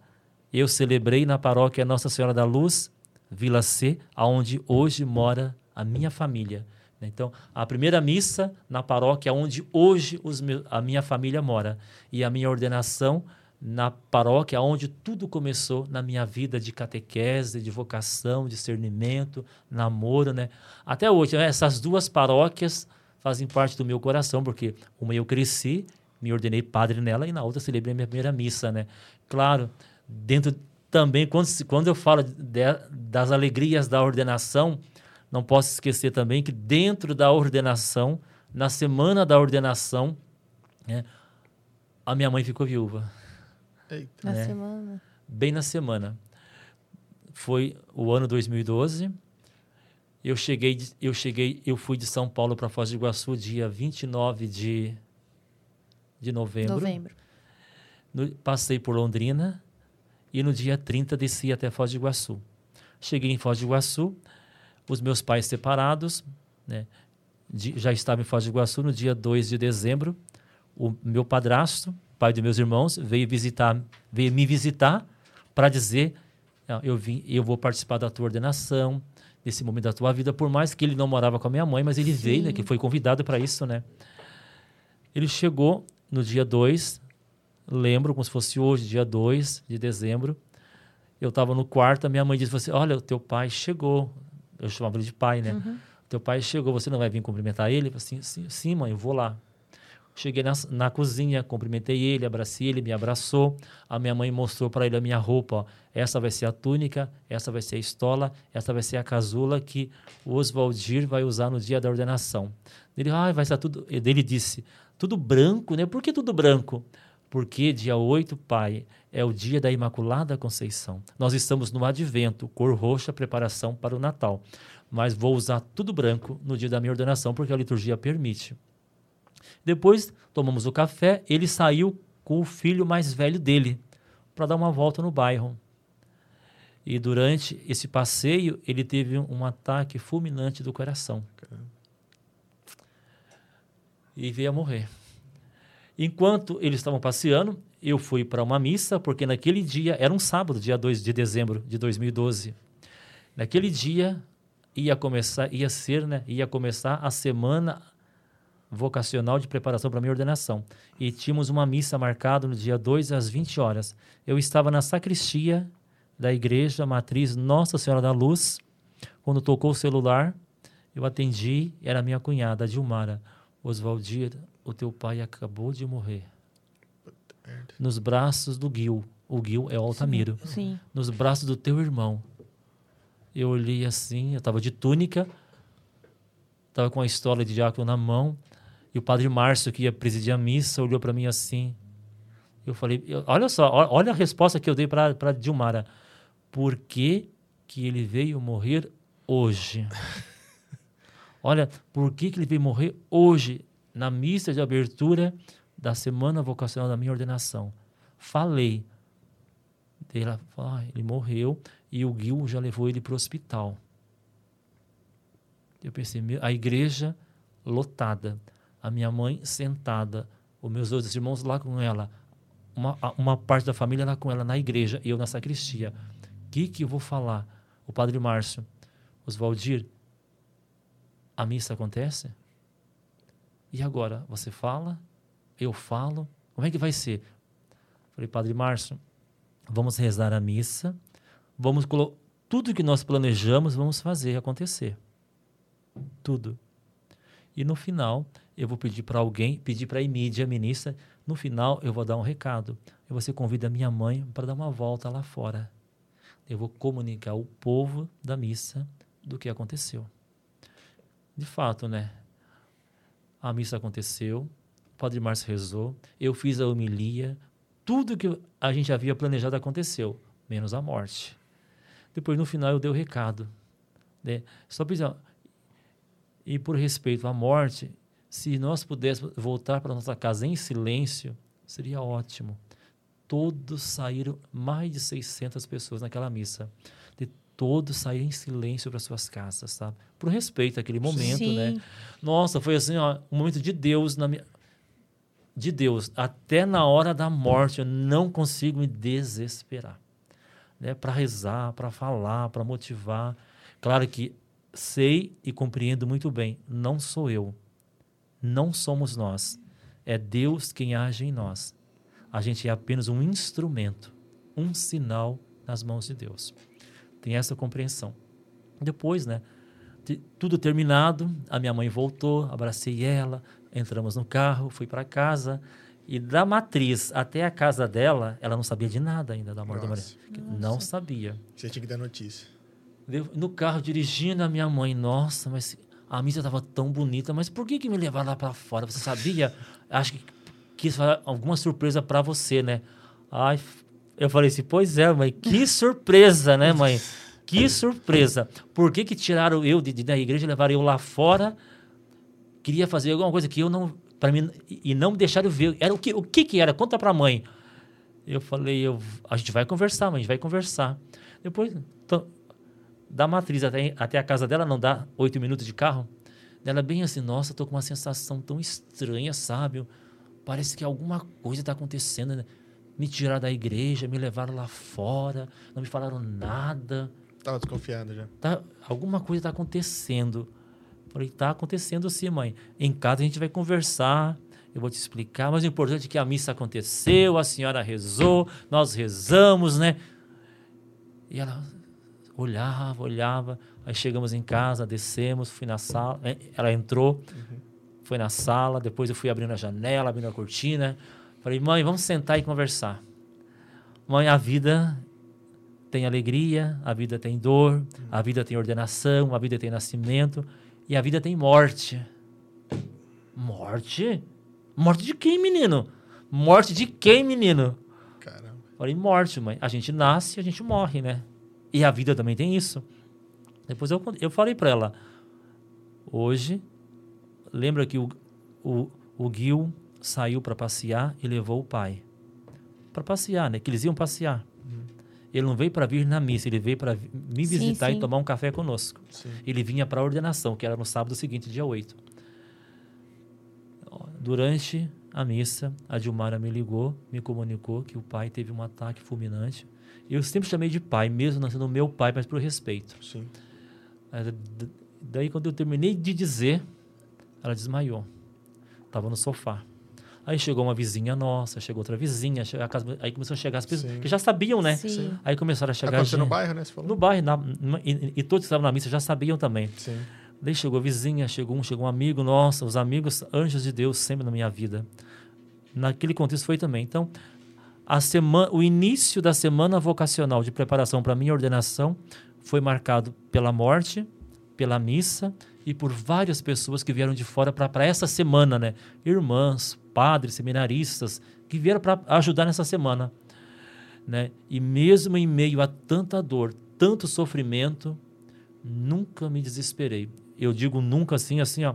eu celebrei na paróquia Nossa Senhora da Luz, Vila C, aonde hoje mora a minha família. Então, a primeira missa na paróquia onde hoje meus- a minha família mora e a minha ordenação na paróquia onde tudo começou na minha vida de catequese, de vocação, discernimento, namoro, né? Até hoje, né, essas duas paróquias fazem parte do meu coração, porque uma eu cresci, me ordenei padre nela e na outra celebrei a minha primeira missa, né? Claro, dentro também quando quando eu falo de- das alegrias da ordenação, não posso esquecer também que dentro da ordenação, na semana da ordenação, né, a minha mãe ficou viúva Eita. Na né? semana. bem na semana. Foi o ano 2012. Eu cheguei, de- eu cheguei, eu fui de São Paulo para Foz do Iguaçu dia 29 de de novembro. Novembro. No- passei por Londrina e no dia 30 desci até Foz do Iguaçu. Cheguei em Foz do Iguaçu, os meus pais separados, né, de- já estavam em Foz do Iguaçu no dia 2 de dezembro. O meu padrasto, pai dos meus irmãos, veio visitar, veio me visitar para dizer, "Ah, eu vim, eu vou participar da tua ordenação, desse momento da tua vida, por mais que ele não morava com a minha mãe, mas ele veio, né, Sim. que foi convidado para isso, né? Ele chegou no dia 2, lembro como se fosse hoje, dia 2 de dezembro. Eu estava no quarto, a minha mãe disse assim: Olha, o teu pai chegou. Eu chamava ele de pai, né? Teu pai chegou, você não vai vir cumprimentar ele? Eu falei assim, sim, sim, mãe, eu vou lá. Cheguei na, na cozinha, cumprimentei ele, abracei ele, me abraçou. A minha mãe mostrou para ele a minha roupa. Ó. Essa vai ser a túnica, essa vai ser a estola, essa vai ser a casula que o Oswaldir vai usar no dia da ordenação. Ele, ah, vai estar tudo. Ele disse, tudo branco, né? Por que tudo branco? Porque dia 8, Pai, é o dia da Imaculada Conceição. Nós estamos no advento, cor roxa, preparação para o Natal. Mas vou usar tudo branco no dia da minha ordenação, porque a liturgia permite. Depois tomamos o café, ele saiu com o filho mais velho dele para dar uma volta no bairro. E durante esse passeio, ele teve um ataque fulminante do coração. E veio a morrer. Enquanto eles estavam passeando, eu fui para uma missa, porque naquele dia, era um sábado, dia 2 de dezembro de 2012. Naquele dia ia começar, ia ser, né, ia começar a semana vocacional de preparação para a minha ordenação. E tínhamos uma missa marcada no dia 2 às 20 horas. Eu estava na sacristia da igreja matriz Nossa Senhora da Luz. Quando tocou o celular, eu atendi, era minha cunhada, Dilmara. Oswaldir, o teu pai acabou de morrer. Nos braços do Gil. O Gil é o Altamiro. Sim. sim. Nos braços do teu irmão. Eu olhei assim, eu estava de túnica, estava com a história de diácono na mão. E o padre Márcio, que ia presidir a missa, olhou para mim assim. Eu falei, olha só, olha a resposta que eu dei para Dilmara. Por que, que ele veio morrer hoje? olha, por que, que ele veio morrer hoje, na missa de abertura da semana vocacional da minha ordenação? Falei. Ela falou, ah, ele morreu e o Gil já levou ele para o hospital. Eu pensei, a igreja lotada a minha mãe sentada, os meus dois irmãos lá com ela, uma, uma parte da família lá com ela na igreja e eu na sacristia. O que, que eu vou falar? O padre Márcio, Oswaldir, a missa acontece? E agora? Você fala? Eu falo? Como é que vai ser? Falei, Padre Márcio, vamos rezar a missa, vamos tudo que nós planejamos, vamos fazer acontecer. Tudo. E no final, eu vou pedir para alguém, pedir para a Emídia, ministra, no final eu vou dar um recado. E você convida a minha mãe para dar uma volta lá fora. Eu vou comunicar ao povo da missa do que aconteceu. De fato, né? A missa aconteceu, o Padre Márcio rezou, eu fiz a homilia, tudo que a gente havia planejado aconteceu, menos a morte. Depois, no final, eu dei o recado. Né? Só precisa. E por respeito à morte, se nós pudéssemos voltar para nossa casa em silêncio, seria ótimo. Todos saíram, mais de 600 pessoas naquela missa. De todos saíram em silêncio para suas casas, sabe? Por respeito àquele momento, Sim. né? Nossa, foi assim, ó, um momento de Deus na minha de Deus, até na hora da morte eu não consigo me desesperar, né? Para rezar, para falar, para motivar. Claro que sei e compreendo muito bem, não sou eu, não somos nós. É Deus quem age em nós. A gente é apenas um instrumento, um sinal nas mãos de Deus. Tem essa compreensão. Depois, né? Tudo terminado, a minha mãe voltou, abracei ela, entramos no carro, fui para casa. E da matriz até a casa dela, ela não sabia de nada ainda da morte Nossa. da Maria. Não sabia. Você tinha que dar notícia. No carro, dirigindo a minha mãe, nossa, mas a missa estava tão bonita, mas por que, que me levaram lá para fora? Você sabia? Acho que quis fazer alguma surpresa para você, né? Ai, eu falei assim, pois é, mãe, que surpresa, né, mãe? Que surpresa. Por que, que tiraram eu de, de, da igreja e levaram eu lá fora? Queria fazer alguma coisa que eu não. para mim E não me deixaram ver. Era o que, o que, que era? Conta para a mãe. Eu falei, eu, a gente vai conversar, mãe, a gente vai conversar. Depois, da matriz até, até a casa dela não dá oito minutos de carro. Ela bem assim, nossa, tô com uma sensação tão estranha, sabe? Parece que alguma coisa está acontecendo. Né? Me tiraram da igreja, me levaram lá fora, não me falaram nada. Tava desconfiada já. Tá, alguma coisa está acontecendo. Falei, tá acontecendo sim, mãe. Em casa a gente vai conversar, eu vou te explicar, mas o importante é que a missa aconteceu, a senhora rezou, nós rezamos, né? E ela, olhava, olhava. Aí chegamos em casa, descemos, fui na sala. Eh, ela entrou, uhum. foi na sala. Depois eu fui abrindo a janela, abrindo a cortina. Falei, mãe, vamos sentar e conversar. Mãe, a vida tem alegria, a vida tem dor, uhum. a vida tem ordenação, a vida tem nascimento e a vida tem morte. Morte? Morte de quem, menino? Morte de quem, menino? Caramba. Falei, morte, mãe. A gente nasce, a gente morre, né? E a vida também tem isso. Depois eu, eu falei para ela, hoje, lembra que o, o, o Gil saiu para passear e levou o pai. Para passear, né? Que eles iam passear. Ele não veio para vir na missa, ele veio para me Sim, visitar sim. e tomar um café conosco. Sim. Ele vinha para a ordenação, que era no sábado seguinte, dia 8. Ó, Durante a missa, a Dilmara me ligou, me comunicou que o pai teve um ataque fulminante. Eu sempre chamei de pai, mesmo não sendo meu pai, mas por respeito. Sim. Daí, quando eu terminei de dizer, ela desmaiou. Estava no sofá. Aí chegou uma vizinha nossa, chegou outra vizinha, casa- aí começou a chegar as pessoas Sim. que já sabiam, né? Sim. Aí começaram a chegar Aconteceu no gente- bairro, né? Você falou? no bairro, na- numa- e, e todos que estavam na missa já sabiam também. Sim. Daí chegou a vizinha, chegou um, chegou um amigo, nossa, os amigos, anjos de Deus sempre na minha vida. Naquele contexto foi também. Então, a semana, o início da semana vocacional de preparação para minha ordenação foi marcado pela morte, pela missa e por várias pessoas que vieram de fora para essa semana, né? Irmãs, padres, seminaristas, que vieram para ajudar nessa semana. Né? E mesmo em meio a tanta dor, tanto sofrimento, nunca me desesperei. Eu digo nunca assim, assim, ó,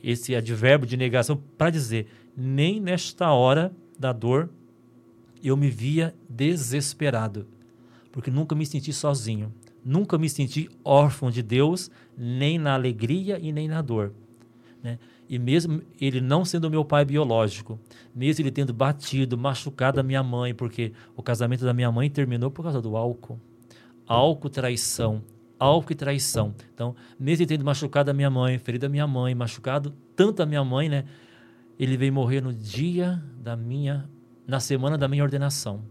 esse advérbio de negação para dizer, nem nesta hora da dor eu me via desesperado, porque nunca me senti sozinho, nunca me senti órfão de Deus, nem na alegria e nem na dor. Né? E mesmo ele não sendo meu pai biológico, mesmo ele tendo batido, machucado a minha mãe, porque o casamento da minha mãe terminou por causa do álcool. Álcool, traição. Álcool e traição. Então, mesmo ele tendo machucado a minha mãe, ferido a minha mãe, machucado tanto a minha mãe, né? Ele veio morrer no dia da minha, na semana da minha ordenação.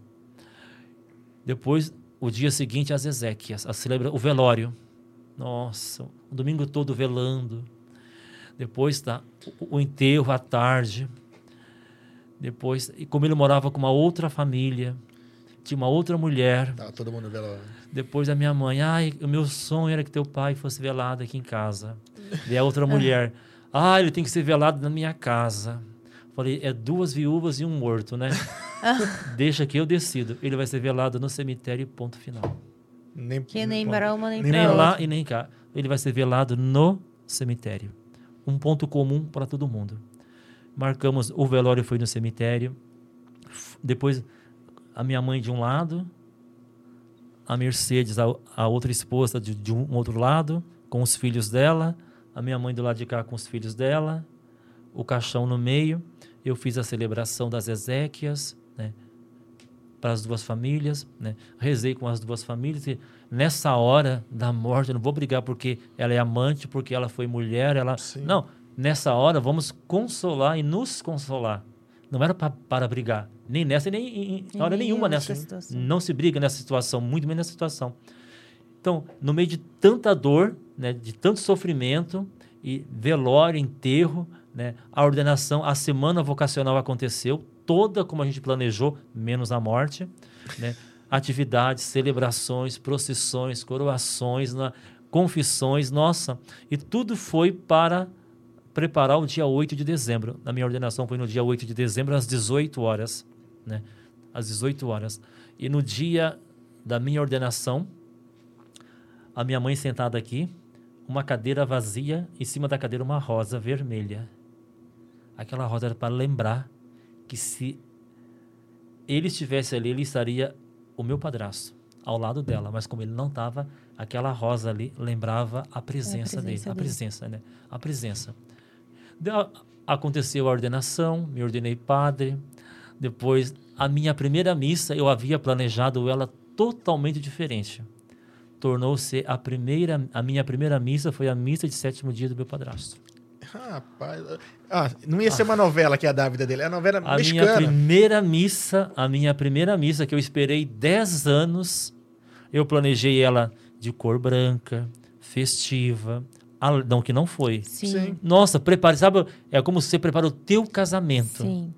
Depois, o dia seguinte, as exéquias, a celebra, o velório. Nossa, o domingo todo velando. Depois tá o, o enterro à tarde. Depois, e como ele morava com uma outra família, tinha uma outra mulher. Tava todo mundo vendo. Depois a minha mãe, ai, o meu sonho era que teu pai fosse velado aqui em casa. E a outra mulher, ah, ele tem que ser velado na minha casa. Falei, é duas viúvas e um morto, né? Deixa que eu decido. Ele vai ser velado no cemitério, ponto final. Nem, Que nem para uma, nem, Nem para lá outra. e nem cá. Ele vai ser velado no cemitério. Um ponto comum para todo mundo. Marcamos, o velório foi no cemitério. Depois, a minha mãe de um lado, a Mercedes, a, a outra esposa de, de um outro lado, com os filhos dela, a minha mãe do lado de cá com os filhos dela, o caixão no meio. Eu fiz a celebração das Ezequias, né? para as duas famílias, né? Rezei com as duas famílias e nessa hora da morte, eu não vou brigar porque ela é amante, porque ela foi mulher, ela Sim. não, nessa hora vamos consolar e nos consolar. Não era pra, para brigar, nem nessa nem em, hora nenhuma nenhuma nessa. situação. Não se briga nessa situação, muito menos nessa situação. Então, no meio de tanta dor, né, de tanto sofrimento e velório, enterro, né, a ordenação, a semana vocacional aconteceu toda como a gente planejou, menos a morte, né? Atividades, celebrações, procissões, coroações, na- confissões, nossa, e tudo foi para preparar o dia 8 de dezembro. A minha ordenação foi no dia 8 de dezembro às 18 horas, né? Às 18 horas. E no dia da minha ordenação, a minha mãe sentada aqui, uma cadeira vazia, em cima da cadeira uma rosa vermelha. Aquela rosa era para lembrar que se ele estivesse ali, ele estaria o meu padrasto ao lado dela, mas como ele não estava, aquela rosa ali lembrava a presença, presença dele, a dele. presença, né? A presença. Deu- aconteceu a ordenação, me ordenei padre. Depois, a minha primeira missa, eu havia planejado ela totalmente diferente. Tornou-se a primeira, a minha primeira missa foi a missa de sétimo dia do meu padrasto. Rapaz. Ah, não ia ser uma novela que é a da vida dele, é a novela A minha mexicana. primeira missa, a minha primeira missa que eu esperei 10 anos, eu planejei ela de cor branca, festiva, ah, não que não foi. Sim. Sim. Nossa, prepare, sabe? É como se você prepara o teu casamento. Sim.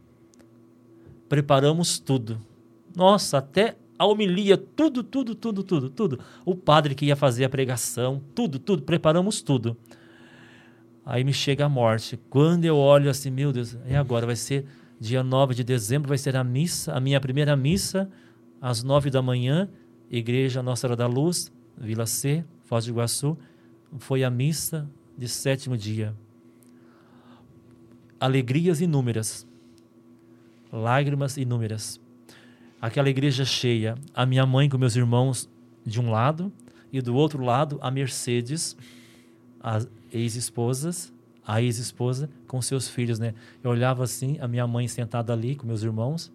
Preparamos tudo. Nossa, até a homilia, tudo, tudo, tudo, tudo, tudo. O padre que ia fazer a pregação, tudo, tudo, preparamos tudo. Aí me chega a morte. Quando eu olho assim, meu Deus, e agora vai ser Dia 9 de dezembro vai ser a missa, a minha primeira missa, às 9 da manhã, Igreja Nossa Senhora da Luz, Vila C, Foz do Iguaçu. Foi a missa de sétimo dia. Alegrias inúmeras, lágrimas inúmeras. Aquela igreja cheia, a minha mãe com meus irmãos de um lado, e do outro lado a Mercedes, as ex-esposas, a ex-esposa com seus filhos, né? Eu olhava assim, a minha mãe sentada ali com meus irmãos,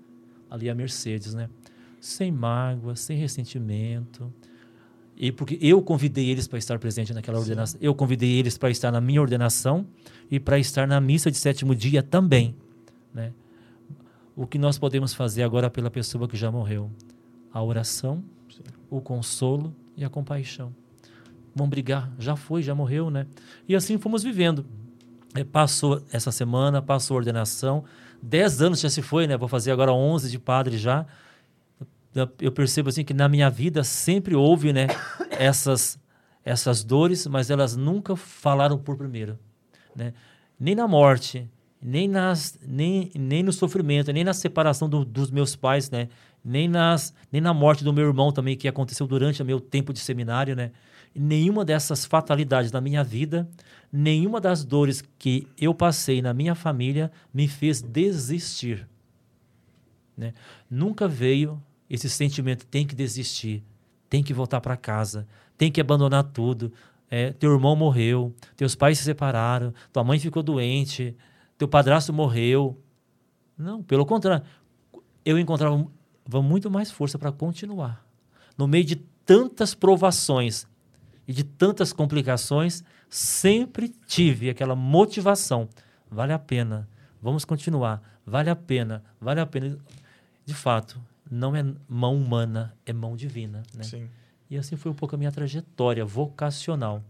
ali a Mercedes, né? Sem mágoa, sem ressentimento. E porque eu convidei eles para estar presente naquela Sim. ordenação, eu convidei eles para estar na minha ordenação e para estar na missa de sétimo dia também, né? O que nós podemos fazer agora pela pessoa que já morreu? A oração, Sim. o consolo e a compaixão. Vão brigar, já foi, já morreu, né? E assim fomos vivendo. É, passou essa semana, passou a ordenação, dez anos já se foi, né? Vou fazer agora onze de padre já. Eu percebo assim que na minha vida sempre houve, né? Essas essas dores, mas elas nunca falaram por primeiro, né? Nem na morte, nem nas nem, nem no sofrimento, nem na separação do, dos meus pais, né? Nem nas nem na morte do meu irmão também que aconteceu durante o meu tempo de seminário, né? Nenhuma dessas fatalidades na minha vida, nenhuma das dores que eu passei na minha família me fez desistir. Né? Nunca veio esse sentimento: tem que desistir, tem que voltar para casa, tem que abandonar tudo. É, teu irmão morreu, teus pais se separaram, tua mãe ficou doente, teu padrasto morreu. Não, pelo contrário, eu encontrava muito mais força para continuar. No meio de tantas provações, e de tantas complicações, sempre tive aquela motivação. Vale a pena, vamos continuar, vale a pena, vale a pena. De fato, não é mão humana, é mão divina. Né? Sim. E assim foi um pouco a minha trajetória vocacional.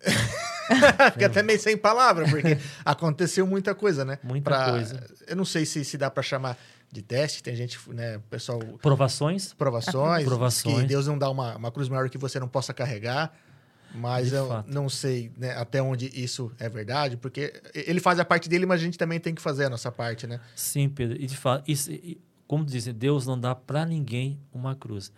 Fica até meio sem palavra, porque aconteceu muita coisa, né? Muita pra, coisa. Eu não sei se, se dá para chamar de teste, tem gente, né, pessoal... Provações. Provações. Provações. Que Deus não dá uma, uma cruz maior que você não possa carregar. Mas de eu fato. não sei né, até onde isso é verdade, porque ele faz a parte dele, mas a gente também tem que fazer a nossa parte, né? Sim, Pedro. E de fato, isso, como dizem, Deus não dá para ninguém uma cruz.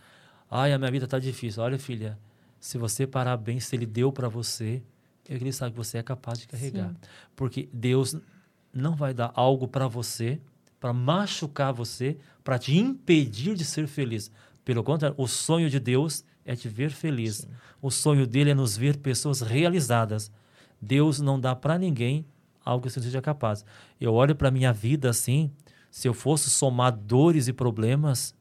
Ai, a minha vida está difícil. Olha, filha, se você parar bem, se ele deu para você, ele sabe que você é capaz de carregar. Sim. Porque Deus não vai dar algo para você, para machucar você, para te impedir de ser feliz. Pelo contrário, o sonho de Deus é te ver feliz. Sim. O sonho dele é nos ver pessoas realizadas. Deus não dá para ninguém algo que você não seja capaz. Eu olho para minha vida assim, se eu fosse somar dores e problemas,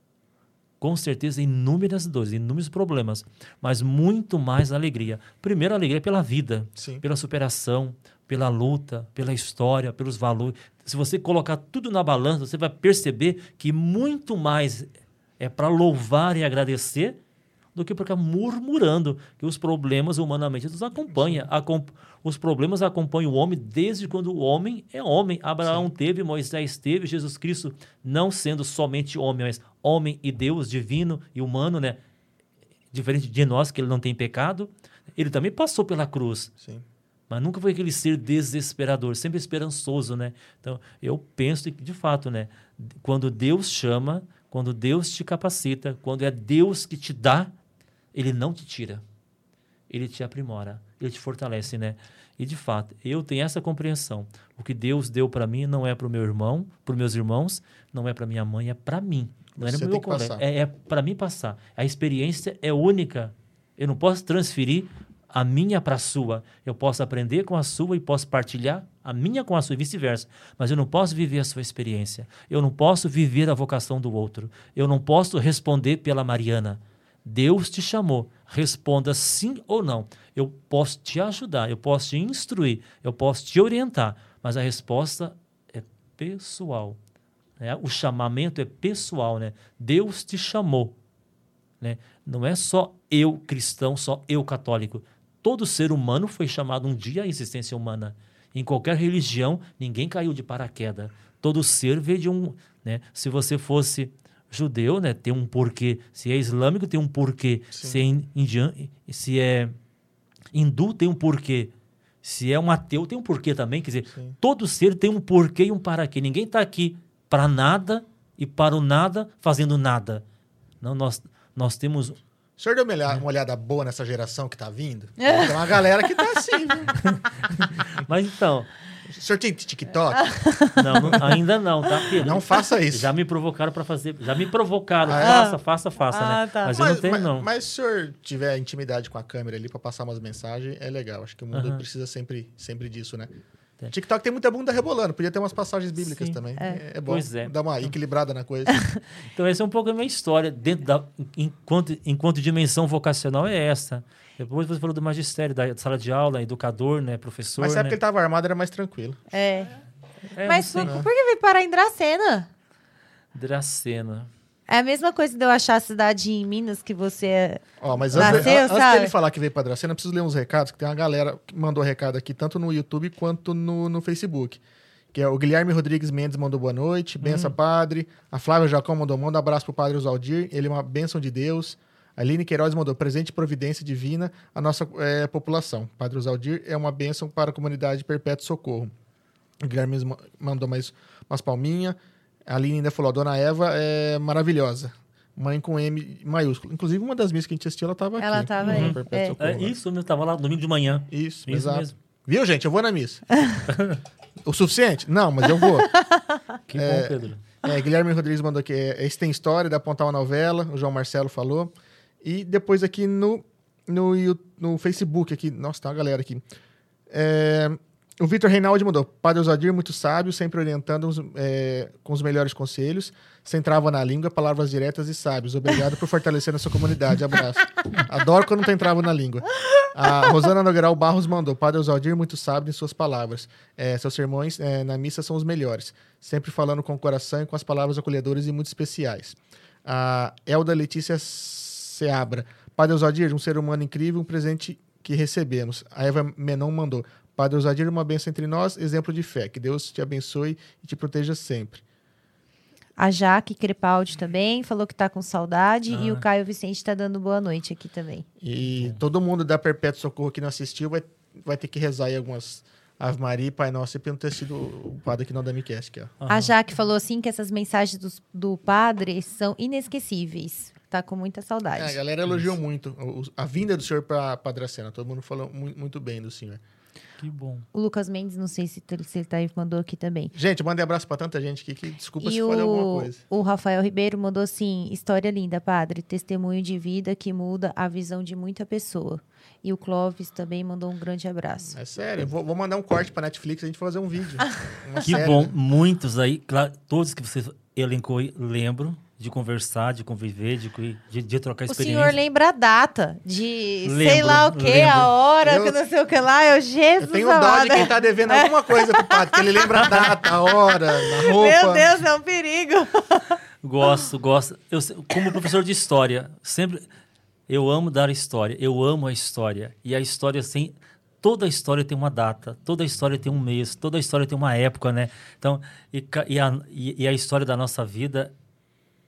com certeza inúmeras dores, inúmeros problemas, mas muito mais alegria. Primeiro, alegria pela vida, Sim. pela superação, pela luta, pela história, pelos valores. Se você colocar tudo na balança, você vai perceber que muito mais é para louvar e agradecer do que ficar murmurando que os problemas humanamente nos acompanham. Acom os problemas acompanham o homem desde quando o homem é homem. Abraão Sim. teve, Moisés teve, Jesus Cristo não sendo somente homem, mas homem e Deus, divino e humano, né? Diferente de nós, que ele não tem pecado, ele também passou pela cruz. Sim. Mas nunca foi aquele ser desesperador, sempre esperançoso, né? Então, eu penso que, de fato, né? Quando Deus chama, quando Deus te capacita, quando é Deus que te dá, ele não te tira. Ele te aprimora, ele te fortalece, né? E de fato, eu tenho essa compreensão. O que Deus deu para mim não é para o meu irmão, para os meus irmãos, não é para minha mãe, é para mim. Não Você é meu colega, é, é para mim passar. A experiência é única. Eu não posso transferir a minha para a sua. Eu posso aprender com a sua e posso partilhar a minha com a sua e vice-versa. Mas eu não posso viver a sua experiência. Eu não posso viver a vocação do outro. Eu não posso responder pela Mariana. Deus te chamou. Responda sim ou não. Eu posso te ajudar, eu posso te instruir, eu posso te orientar, mas a resposta é pessoal. Né? O chamamento é pessoal. Né? Deus te chamou. Né? Não é só eu cristão, só eu católico. Todo ser humano foi chamado um dia à existência humana. Em qualquer religião, ninguém caiu de paraquedas. Todo ser veio de um. Né? Se você fosse judeu, né, tem um porquê. Se é islâmico, tem um porquê. Sim. Se é indiano, se é hindu, tem um porquê. Se é um ateu, tem um porquê também. Quer dizer, Sim. todo ser tem um porquê e um para quê. Ninguém está aqui para nada e para o nada fazendo nada. Não, nós, nós temos O senhor deu uma olhada, uma olhada boa nessa geração que tá vindo? Tem uma galera que tá assim, viu? Mas então, O senhor tem TikTok? não, não- ainda não, tá? Porque Não faça isso. Já me provocaram para fazer, já me provocaram, Ah, é? faça, faça, faça, Ah, né? tá. Mas eu não tenho mas, não. mas se o senhor tiver intimidade com a câmera ali pra passar umas mensagens, é legal. Acho que o mundo Aham. precisa sempre, sempre disso, né? Tem. TikTok tem muita bunda rebolando. Podia ter umas passagens bíblicas Sim. também. É, é bom. Pois é. Dar uma equilibrada na coisa. Então essa é um pouco a minha história dentro da enquanto enquanto dimensão vocacional é essa. Depois você falou do magistério, da sala de aula, educador, né, professor, mas sabe né? que ele tava armado, era mais tranquilo. É. É, Mas por, por que veio parar em Dracena? Dracena. É a mesma coisa de eu achar a cidade em Minas que você é. Ó, mas antes, Nasceu, an- antes sabe? dele falar que veio pra Dracena, eu preciso ler uns recados, que tem uma galera que mandou recado aqui, tanto no YouTube quanto no, no Facebook. Que é o Guilherme Rodrigues Mendes mandou boa noite, benção padre. A Flávia Jacão mandou, manda um abraço pro padre Oswaldir, ele é uma bênção de Deus. A Aline Queiroz mandou, presente providência divina à nossa eh, população. Padre Oswaldir é uma bênção para a comunidade Perpétuo Socorro. O Guilherme ma- mandou mais umas palminhas. A Aline ainda falou, a dona Eva é maravilhosa. Mãe com M maiúsculo. Inclusive, uma das missas que a gente assistiu, ela estava aqui. Ela tava no aí, é. Socorro, É né? isso, eu tava lá domingo de manhã. Isso, Isso exato. mesmo. Viu, gente? Eu vou na missa. o suficiente? Não, mas eu vou. Que bom, Pedro. É, Guilherme Rodrigues mandou aqui. é, Esse tem história, dá pra apontar uma novela. O João Marcelo falou. E depois aqui no, no, no Facebook, aqui. Nossa, tá uma galera aqui. É, o Vitor Reinaldi mandou. Padre Osadir, muito sábio, sempre orientando os, é, com os melhores conselhos. Sem trava na língua, palavras diretas e sábios. Obrigado por fortalecer a sua comunidade. Abraço. Adoro quando tem trava na língua. A Rosana Nogueiral Barros mandou. Padre Osaldir, muito sábio em suas palavras. É, seus sermões é, na missa são os melhores. Sempre falando com o coração e com as palavras acolhedoras e muito especiais. A Elda Letícia Seabra. Padre Osaldir, um ser humano incrível, um presente que recebemos. A Eva Menon mandou. Padre Osaldir, uma bênção entre nós, exemplo de fé. Que Deus te abençoe e te proteja sempre. A Jaque Crepaldi também falou que tá com saudade. E Ah. o Caio Vicente tá dando boa noite aqui também. E todo mundo da Perpétuo Socorro que não assistiu vai, vai ter que rezar aí algumas Ave Maria e Pai Nosso, e não ter sido o padre aqui não da Miquesc, ó. A Jaque falou assim que essas mensagens dos- do padre são inesquecíveis. Tá com muita É, a saudade. galera elogiou muito o- o- a vinda do senhor para Padracena. Todo mundo falou mu- muito bem do senhor. Que bom. O Lucas Mendes, não sei se, t- se ele tá aí, mandou aqui também. Gente, mandei abraço para tanta gente aqui que desculpa e se falei alguma o, coisa. o Rafael Ribeiro mandou assim: história linda, padre. Testemunho de vida que muda a visão de muita pessoa. E o Clóvis também mandou um grande abraço. É sério, eu vou, vou mandar um corte para Netflix a gente fazer um vídeo. Que série, bom. né? Muitos aí, claro, todos que você elencou aí, lembro de conversar, de conviver, de, de, de trocar O experiência. senhor lembra a data de sei Lembro, lá o que, lembro. a hora, Eu- que não sei o que lá. Eu, Jesus Eu tenho dó de amado. quem tá devendo alguma coisa pro padre, que ele lembra a data, a hora, a roupa. Meu Deus, é um perigo. Gosto, gosto. Eu, como professor de história, sempre eu amo dar história. Eu amo a história. E a história sem toda a história tem uma data, toda a história tem um mês, toda a história tem uma época, né? Então, e, e a, e, e a história da nossa vida,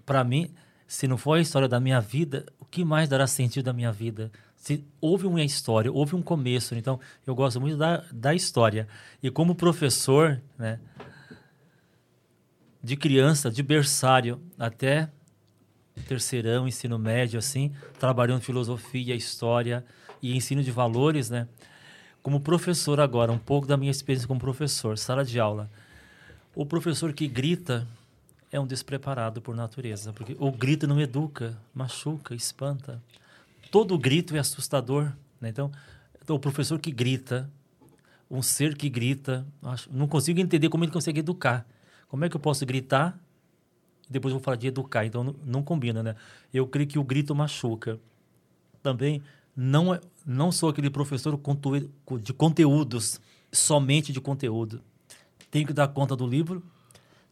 para mim, se não for a história da minha vida, o que mais dará sentido à minha vida? Se houve uma história, houve um começo, então eu gosto muito da, da história. E como professor, né, de criança, de berçário até terceirão, ensino médio, assim, trabalhando filosofia, história e ensino de valores, né? Como professor agora, um pouco da minha experiência como professor, sala de aula. O professor que grita é um despreparado por natureza, porque o grito não educa, machuca, espanta. Todo grito é assustador, né? Então, o professor que grita, um ser que grita, não consigo entender como ele consegue educar. Como é que eu posso gritar depois eu vou falar de educar? Então não, não combina, né? Eu creio que o grito machuca. Também não é- não sou aquele professor de conteúdos, somente de conteúdo. Tenho que dar conta do livro,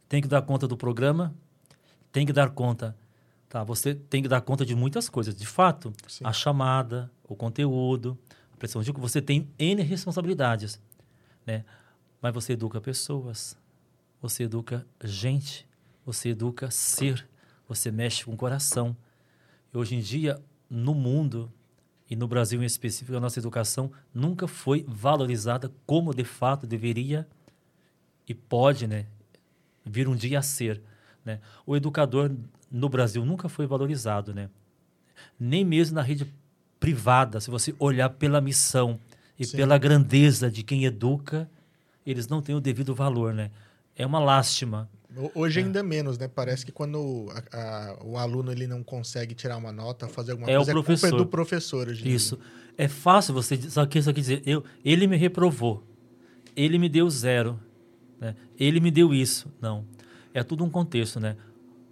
tenho que dar conta do programa, tenho que dar conta. Tá, você tem que dar conta de muitas coisas. De fato, Sim. a chamada, o conteúdo, a pressão de você tem N responsabilidades, né? Mas você educa pessoas, você educa gente, você educa ser, você mexe com o coração. E hoje em dia, no mundo e no Brasil em específico, a nossa educação nunca foi valorizada como de fato deveria e pode, né? Vira um dia a ser. Né? O educador no Brasil nunca foi valorizado, né? nem mesmo na rede privada, se você olhar pela missão e Sim. pela grandeza de quem educa, eles não têm o devido valor, né? É uma lástima. Hoje é. ainda menos, né? Parece que quando a, a, o aluno ele não consegue tirar uma nota, fazer alguma é coisa, o professor. é culpa do professor. Hoje Isso. É fácil você só que, só que dizer, eu, ele me reprovou, ele me deu zero, né? ele me deu isso. Não. É tudo um contexto, né?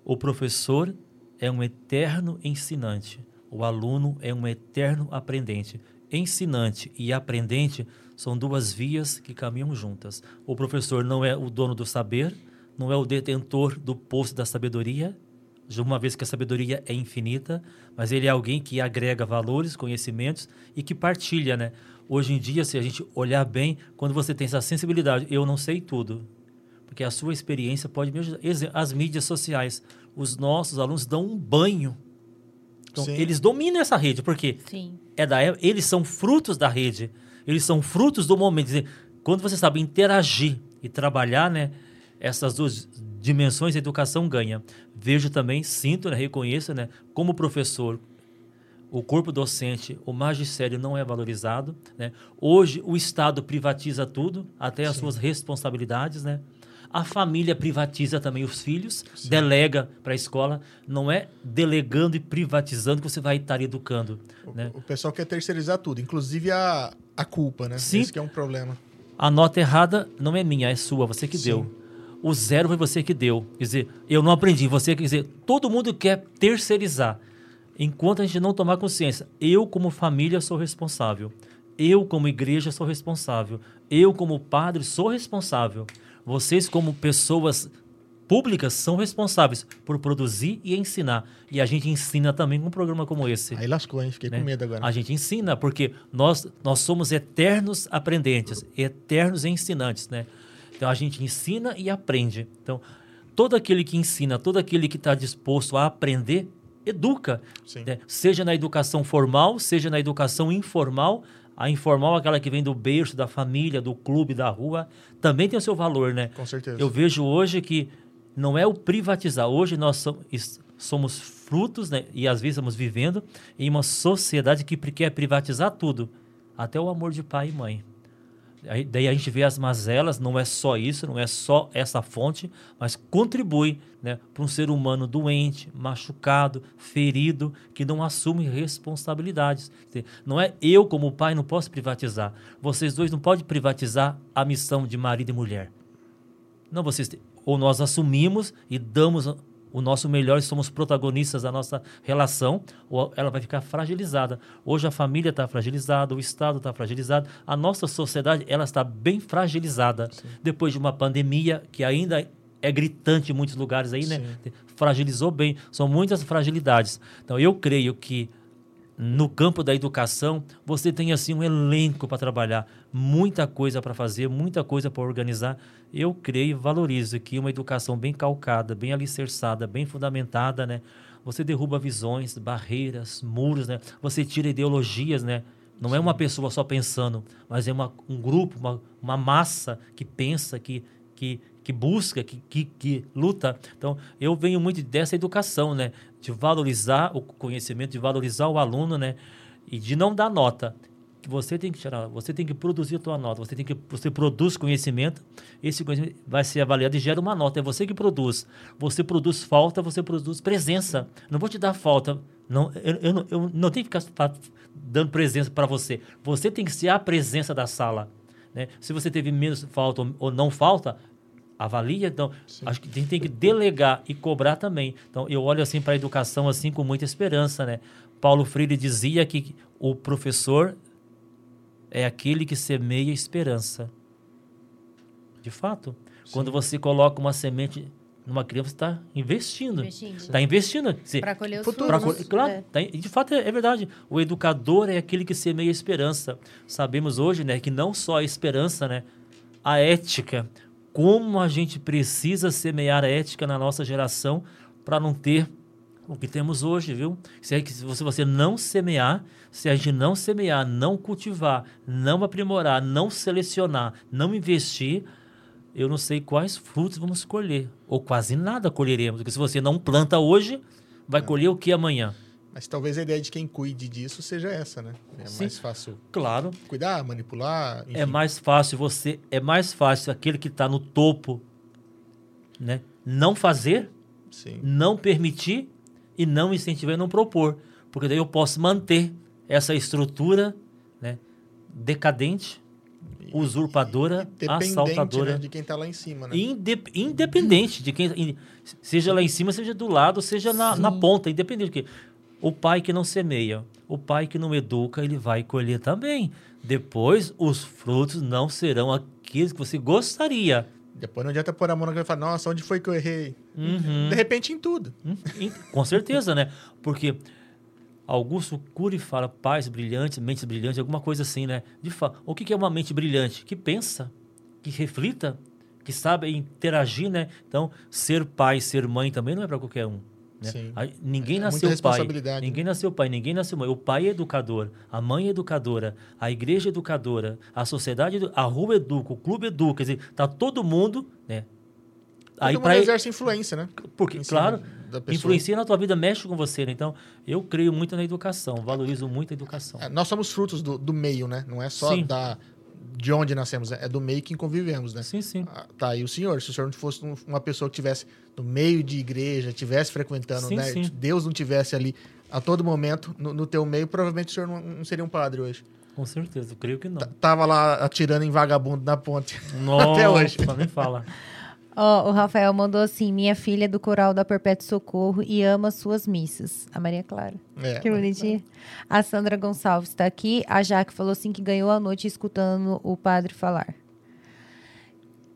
O professor é um eterno ensinante. O aluno é um eterno aprendente. Ensinante e aprendente são duas vias que caminham juntas. O professor não é o dono do saber, não é o detentor do poço da sabedoria, uma vez que a sabedoria é infinita, mas ele é alguém que agrega valores, conhecimentos e que partilha, né? Hoje em dia, se a gente olhar bem, quando você tem essa sensibilidade, eu não sei tudo, porque a sua experiência pode me ajudar. As mídias sociais, os nossos alunos dão um banho então, Sim. eles dominam essa rede, porque Sim. é da eles são frutos da rede, eles são frutos do momento. Dizer, quando você sabe interagir e trabalhar, né, essas duas dimensões, a educação ganha. Vejo também, sinto, né, reconheço, né, como professor, o corpo docente, o magistério não é valorizado. Né? Hoje, o Estado privatiza tudo, até as Sim. suas responsabilidades, né? A família privatiza também os filhos, Sim. delega para a escola. Não é delegando e privatizando que você vai estar educando. O, né? o pessoal quer terceirizar tudo, inclusive a, a culpa, né? Sim. Esse é um problema. A nota errada não é minha, é sua, você que Sim. deu. O zero foi você que deu. Quer dizer, eu não aprendi, você quer dizer, todo mundo quer terceirizar. Enquanto a gente não tomar consciência, eu como família sou responsável. Eu como igreja sou responsável. Eu como padre sou responsável. Vocês, como pessoas públicas, são responsáveis por produzir e ensinar. E a gente ensina também com um programa como esse. Aí lascou, hein? Fiquei né? com medo agora. A gente ensina, porque nós, nós somos eternos aprendentes, eternos ensinantes, né? Então a gente ensina e aprende. Então, todo aquele que ensina, todo aquele que está disposto a aprender, educa. Né? Seja na educação formal, seja na educação informal, a informal, aquela que vem do berço, da família, do clube, da rua, também tem o seu valor, né? Com certeza. Eu vejo hoje que não é o privatizar. Hoje nós somos frutos, né? E às vezes estamos vivendo em uma sociedade que quer privatizar tudo, até o amor de pai e mãe. Aí, daí a gente vê as mazelas, não é só isso, não é só essa fonte, mas contribui né, para um ser humano doente, machucado, ferido, que não assume responsabilidades. Não é eu, como pai, não posso privatizar. Vocês dois não podem privatizar a missão de marido e mulher. Não, vocês ou nós assumimos e damos o nosso melhor e somos protagonistas da nossa relação, ou ela vai ficar fragilizada. Hoje a família está fragilizada, o Estado está fragilizado, a nossa sociedade ela está bem fragilizada. Sim. Depois de uma pandemia que ainda é gritante em muitos lugares aí, né? Fragilizou bem. São muitas fragilidades. Então eu creio que no campo da educação, você tem assim um elenco para trabalhar, muita coisa para fazer, muita coisa para organizar. Eu creio e valorizo que uma educação bem calcada, bem alicerçada, bem fundamentada, né? Você derruba visões, barreiras, muros, né? Você tira ideologias, né? Não Sim. é uma pessoa só pensando, mas é uma, um grupo, uma, uma massa que pensa, que, que, que busca, que, que, que, luta. Então, eu venho muito dessa educação, né? De valorizar o conhecimento, de valorizar o aluno, né? E de não dar nota. Você tem que tirar, você tem que produzir a tua nota, você tem que você produz conhecimento, esse conhecimento vai ser avaliado e gera uma nota, é você que produz. Você produz falta, você produz presença. Não vou te dar falta, não, eu, eu, eu não tenho que ficar dando presença para você. Você tem que ser a presença da sala. Né? Se você teve menos falta ou não falta, avalia. Então, Sim. acho que a gente tem que delegar e cobrar também. Então, eu olho assim para a educação assim com muita esperança, né? Paulo Freire dizia que o professor é aquele que semeia esperança. De fato, Sim. quando você coloca uma semente numa criança, você está investindo. Está investindo. Para colher o futuro. Col claro, é. tá, de fato, é, é, verdade. O educador é aquele que semeia esperança. Sabemos hoje né, que não só a esperança, né, a ética, como a gente precisa semear a ética na nossa geração para não ter o que temos hoje, viu? Se, é se você não semear, se a gente não semear, não cultivar, não aprimorar, não selecionar, não investir, eu não sei quais frutos vamos colher. Ou quase nada colheremos. Porque se você não planta hoje, vai colher o que amanhã? Mas talvez a ideia de quem cuide disso seja essa, né? É Sim. mais fácil Claro. cuidar, manipular. Enfim. É mais fácil você. É mais fácil aquele que está no topo, né? Não fazer, Sim. não permitir e não incentivar e não propor. Porque daí eu posso manter essa estrutura né, decadente, usurpadora, E dependente, assaltadora. né, de quem tá lá em cima, né? Inde- independente de quem. Seja lá em cima, seja do lado, seja na, na ponta, independente. Porque o pai que não semeia, o pai que não educa, ele vai colher também. Depois, os frutos não serão aqueles que você gostaria. Depois não adianta pôr a mão na cara e falar, nossa, onde foi que eu errei? Uhum. De repente em tudo. Com certeza, né? Porque Augusto Cury fala pais brilhantes, mentes brilhantes, alguma coisa assim, né? De fa... O que é uma mente brilhante? Que pensa, que reflita, que sabe interagir, né? Então, ser pai, ser mãe também não é para qualquer um. Né? Sim. Aí, ninguém É muita nasceu pai. responsabilidade, Ninguém nasceu pai, ninguém nasceu mãe. O pai é educador, a mãe é educadora, a igreja é educadora, a sociedade, a rua educa, o clube educa. Quer dizer, tá todo mundo, né? Mundo pra- exerce influência, né? porque, claro, influencia na tua vida, mexe com você, né? Então, eu creio muito na educação, valorizo muito a educação. É, Nós somos frutos do, do meio, né? Não é só Sim. da, de onde nascemos, é do meio que convivemos, né? Sim, sim. Ah, Tá, e o senhor, se o senhor não fosse um- uma pessoa que tivesse no meio de igreja, tivesse frequentando, Sim, né? sim. Deus não tivesse ali a todo momento no, no teu meio, provavelmente o senhor não, não seria um padre hoje. Com certeza, eu creio que não. T- Tava lá atirando em vagabundo na ponte. Nossa, Até hoje. nem fala. Ó, o Rafael mandou assim: minha filha é do coral da Perpétuo Socorro e ama suas missas. A Maria Clara. É. Que bonitinha. A Sandra Gonçalves está aqui. A Jaque falou assim que ganhou a noite escutando o padre falar.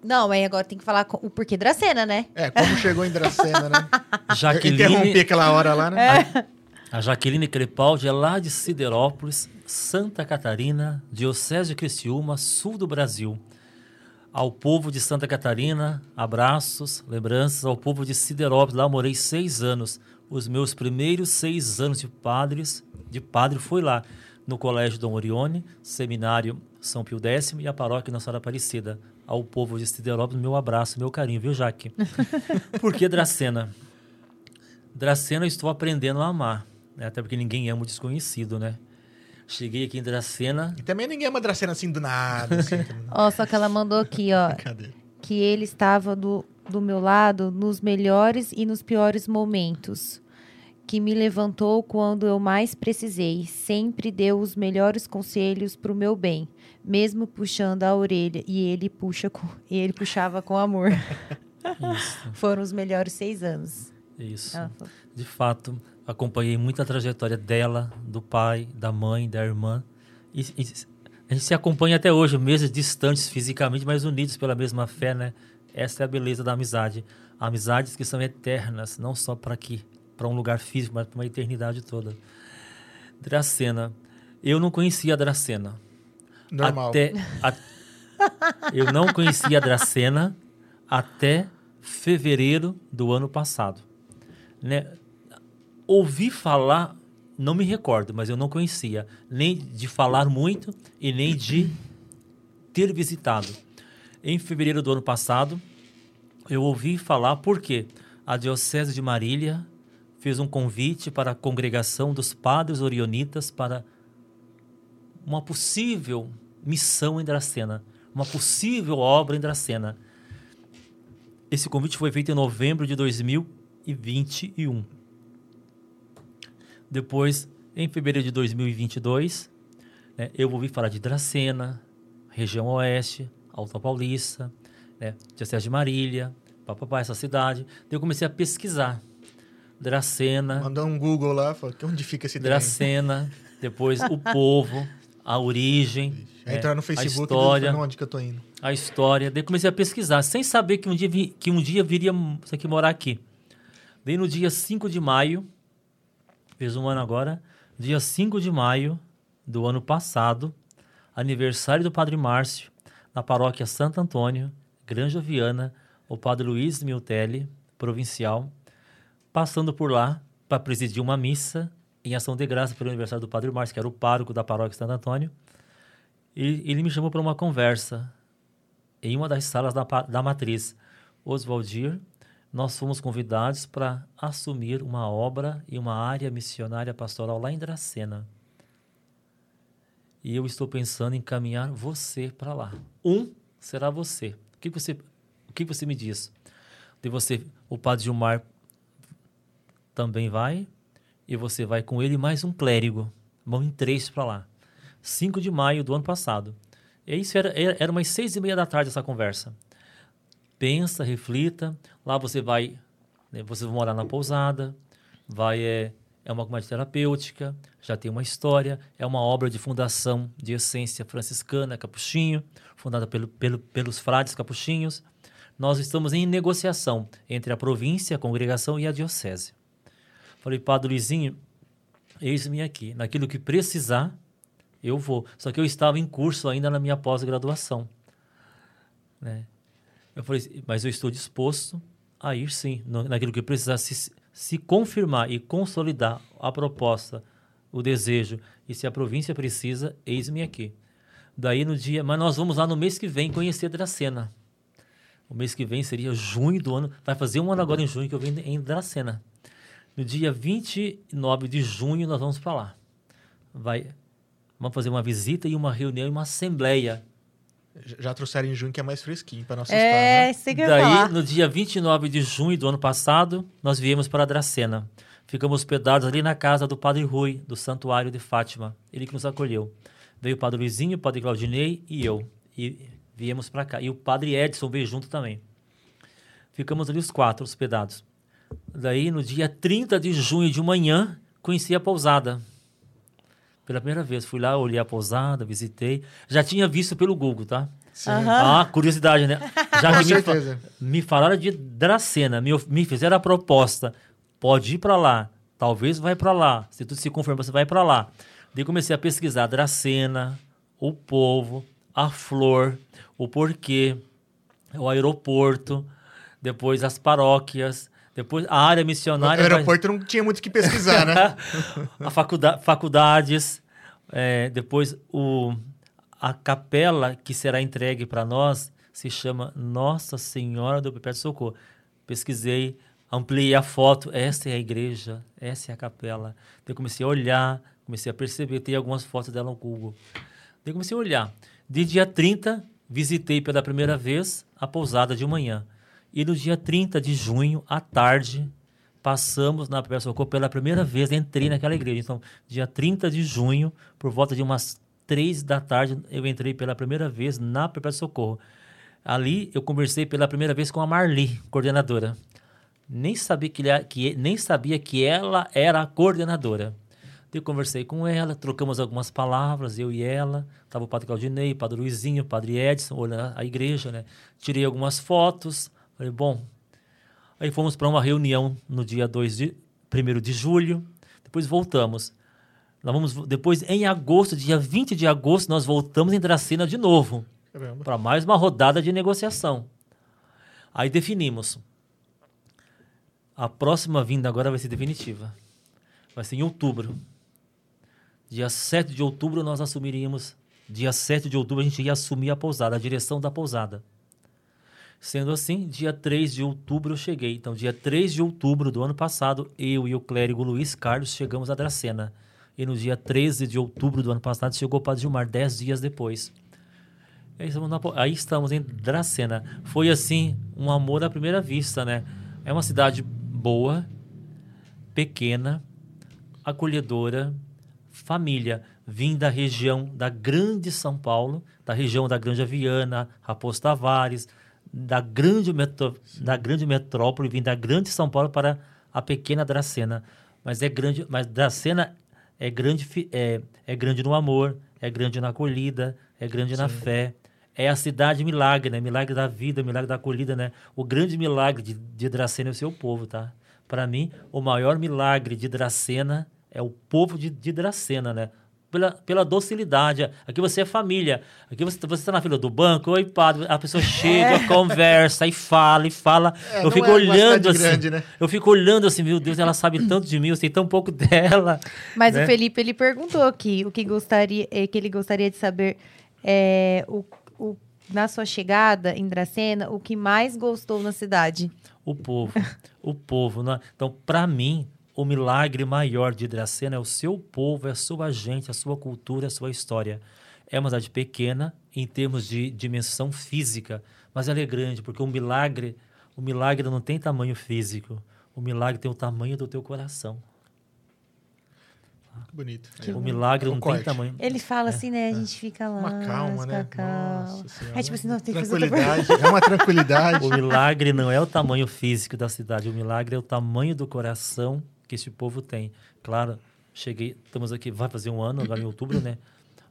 Não, aí agora tem que falar com- o porquê Dracena, né? É, como chegou em Dracena, né? Interrompi Jaqueline, aquela hora lá, né? a Jaqueline Crepaldi é lá de Siderópolis, Santa Catarina, Diocese de Criciúma, sul do Brasil. Ao povo de Santa Catarina, abraços, lembranças ao povo de Siderópolis. Lá morei seis anos. Os meus primeiros seis anos de padres, de padre foi lá, no Colégio Dom Orione, Seminário São Pio X e a Paróquia Nossa Senhora Aparecida. Ao povo de Siderópolis, meu abraço, meu carinho, viu, Jaque? Por que Dracena? Dracena eu estou aprendendo a amar, né? até porque ninguém ama o desconhecido, né? Cheguei aqui em Dracena, E também ninguém ama Dracena assim do nada. Assim, Ó, só que ela mandou aqui, ó, Cadê? que ele estava do, do meu lado nos melhores e nos piores momentos. Que me levantou quando eu mais precisei. Sempre deu os melhores conselhos para o meu bem, mesmo puxando a orelha. E ele puxa com, e ele puxava com amor. isso, Foram os melhores seis anos. isso. De fato, acompanhei muito a trajetória dela, do pai, da mãe, da irmã. E, e a gente se acompanha até hoje, mesmo distantes fisicamente, mas unidos pela mesma fé, né? Essa é a beleza da amizade. Amizades que são eternas, não só para aqui, para um lugar físico, mas para uma eternidade toda. Dracena. Eu não conhecia a Dracena. Normal. Até, a- eu não conhecia a Dracena até fevereiro do ano passado. Né? Ouvi falar, não me recordo, mas eu não conhecia, nem de falar muito e nem de ter visitado. Em fevereiro do ano passado, eu ouvi falar porque a Diocese de Marília fez um convite para a congregação dos padres orionitas para uma possível missão em Dracena, uma possível obra em Dracena. Esse convite foi feito em novembro de 2021. Depois, em fevereiro de 2022, né, eu ouvi falar de Dracena, região oeste, Alta Paulista, né, Diocese de Marília, papapá, essa cidade. Daí eu comecei a pesquisar. Dracena, Mandou um Google lá, falou, "Que onde fica esse trem? Dracena, depois o povo, a origem, né, entrar no a Facebook e história, diz, onde que eu tô indo? a história. Daí comecei a pesquisar, sem saber que um dia, vi- que um dia viria isso aqui morar aqui. Daí no dia 5 de maio, fez um ano agora, dia 5 de maio do ano passado, aniversário do Padre Márcio, na paróquia Santo Antônio, Granja Viana, o Padre Luiz Miltelli, provincial, passando por lá para presidir uma missa em ação de graça pelo aniversário do Padre Márcio, que era o pároco da paróquia Santo Antônio. E ele me chamou para uma conversa. em uma das salas da, da matriz Oswaldir, nós fomos convidados para assumir uma obra e uma área missionária pastoral lá em Dracena. E eu estou pensando em encaminhar você para lá. Um será você. O que você, o que você me diz? De você, o Padre Gilmar também vai, e você vai com ele mais um clérigo. Vão em três para lá. 5 de maio do ano passado. E isso era, era, era umas seis e meia da tarde essa conversa. Pensa, reflita. Lá você vai, né, vocês vão morar na pousada, vai é, é uma comunidade terapêutica, já tem uma história, é uma obra de fundação de essência franciscana, capuchinho, fundada pelo, pelo, pelos frades capuchinhos. Nós estamos em negociação entre a província, a congregação e a diocese. Falei, Padre Luizinho, eis-me aqui. Naquilo que precisar, eu vou. Só que eu estava em curso ainda na minha pós-graduação. Né? Eu falei, mas eu estou disposto a ir sim, naquilo que precisar. Se, se confirmar e consolidar a proposta, o desejo, e se a província precisa, eis-me aqui. Daí no dia, mas nós vamos lá no mês que vem conhecer Dracena. O mês que vem seria junho do ano, vai fazer um ano agora em junho que eu venho em Dracena. No dia 29 de junho nós vamos para lá. Vai, vamos fazer uma visita e uma reunião e uma assembleia. Já trouxeram em junho que é mais fresquinho para nossa É, estar, você quer Daí, falar. no dia 29 de junho do ano passado, nós viemos para Dracena. Ficamos hospedados ali na casa do Padre Rui, do Santuário de Fátima. Ele que nos acolheu. Veio o Padre Luizinho, o Padre Claudinei e eu. E viemos para cá. E o Padre Edson veio junto também. Ficamos ali os quatro hospedados. Daí, no dia 30 de junho de manhã, conheci a pousada. Pela primeira vez. Fui lá, olhei a pousada, visitei. Já tinha visto pelo Google, tá? Sim. Aham. Ah, curiosidade, né? Já Com que me, fa- me falaram de Dracena, me, me fizeram a proposta. Pode ir para lá. Talvez vai para lá. Se tudo se confirma, você vai para lá. Daí comecei a pesquisar Dracena, o povo, a flor, o porquê, o aeroporto, depois as paróquias, depois a área missionária. vai- aeroporto não tinha muito o que pesquisar, né? a faculda faculdades, é, depois o, a capela que será entregue para nós se chama Nossa Senhora do Perpétuo Socorro. Pesquisei, ampliei a foto, essa é a igreja, essa é a capela. Daí comecei a olhar, comecei a perceber, tem algumas fotos dela no Google. Daí comecei a olhar. De dia 30, visitei pela primeira vez a pousada de manhã. E no dia 30 de junho, à tarde, passamos na Perpétua Socorro pela primeira vez, entrei naquela igreja. Então, dia 30 de junho, por volta de umas três da tarde, eu entrei pela primeira vez na Perpétua Socorro. Ali, eu conversei pela primeira vez com a Marli, coordenadora. Nem sabia que, que, nem sabia que ela era a coordenadora. Eu conversei com ela, trocamos algumas palavras, eu e ela. Estava o padre Claudinei, o padre Luizinho, o padre Edson, olhando a igreja, né? Tirei algumas fotos. Falei, bom. Aí fomos para uma reunião no dia 2 de 1 de julho. Depois voltamos. Nós vamos, depois, em agosto, dia 20 de agosto, nós voltamos em Dracena de novo para mais uma rodada de negociação. Aí definimos. A próxima vinda agora vai ser definitiva. Vai ser em outubro. Dia 7 de outubro nós assumiríamos. Dia 7 de outubro a gente ia assumir a pousada, a direção da pousada. Sendo assim, dia 3 de outubro eu cheguei. Então, dia 3 de outubro do ano passado, eu e o clérigo Luiz Carlos chegamos a Dracena. E no dia 13 de outubro do ano passado chegou o Padre Gilmar, 10 dias depois. Aí estamos, na aí estamos em Dracena. Foi assim, um amor à primeira vista, né? É uma cidade boa, pequena, acolhedora, família. Vim da região da Grande São Paulo, da região da Grande Viana, Raposo Tavares, da grande, metro, da grande metrópole, vim da Grande São Paulo para a pequena Dracena. Mas é grande, mas Dracena é grande, é, é grande no amor, é grande na acolhida, é grande na fé. É a cidade milagre, né? Milagre da vida, milagre da acolhida, né? O grande milagre de, de Dracena é o seu povo, tá? Para mim, o maior milagre de Dracena é o povo de, de Dracena, né? Pela, pela docilidade. Aqui você é família. Aqui você você está na fila do banco, oi, padre. A pessoa chega, conversa e fala e fala. É, eu fico é olhando assim. grande, né? Eu fico olhando assim, meu Deus, ela sabe tanto de mim, eu sei tão pouco dela. Mas né? o Felipe, ele perguntou aqui o que gostaria, eh, que ele gostaria de saber é, o, o na sua chegada em Dracena, o que mais gostou na cidade? O povo. o povo. Né? Então, para mim, o milagre maior de Dracena é o seu povo, é a sua gente, a sua cultura, a sua história. É uma cidade pequena em termos de dimensão física, mas ela é grande, porque o milagre, o milagre não tem tamanho físico. O milagre tem o tamanho do teu coração. Que bonito. Que o milagre não tem tamanho. Ele fala assim, né? A gente fica lá. Uma calma, né? Calma. É tipo assim, não, tem que tranquilidade. É uma tranquilidade. o milagre não é o tamanho físico da cidade. O milagre é o tamanho do coração que esse povo tem. Claro, cheguei, estamos aqui, vai fazer um ano, agora em outubro, né?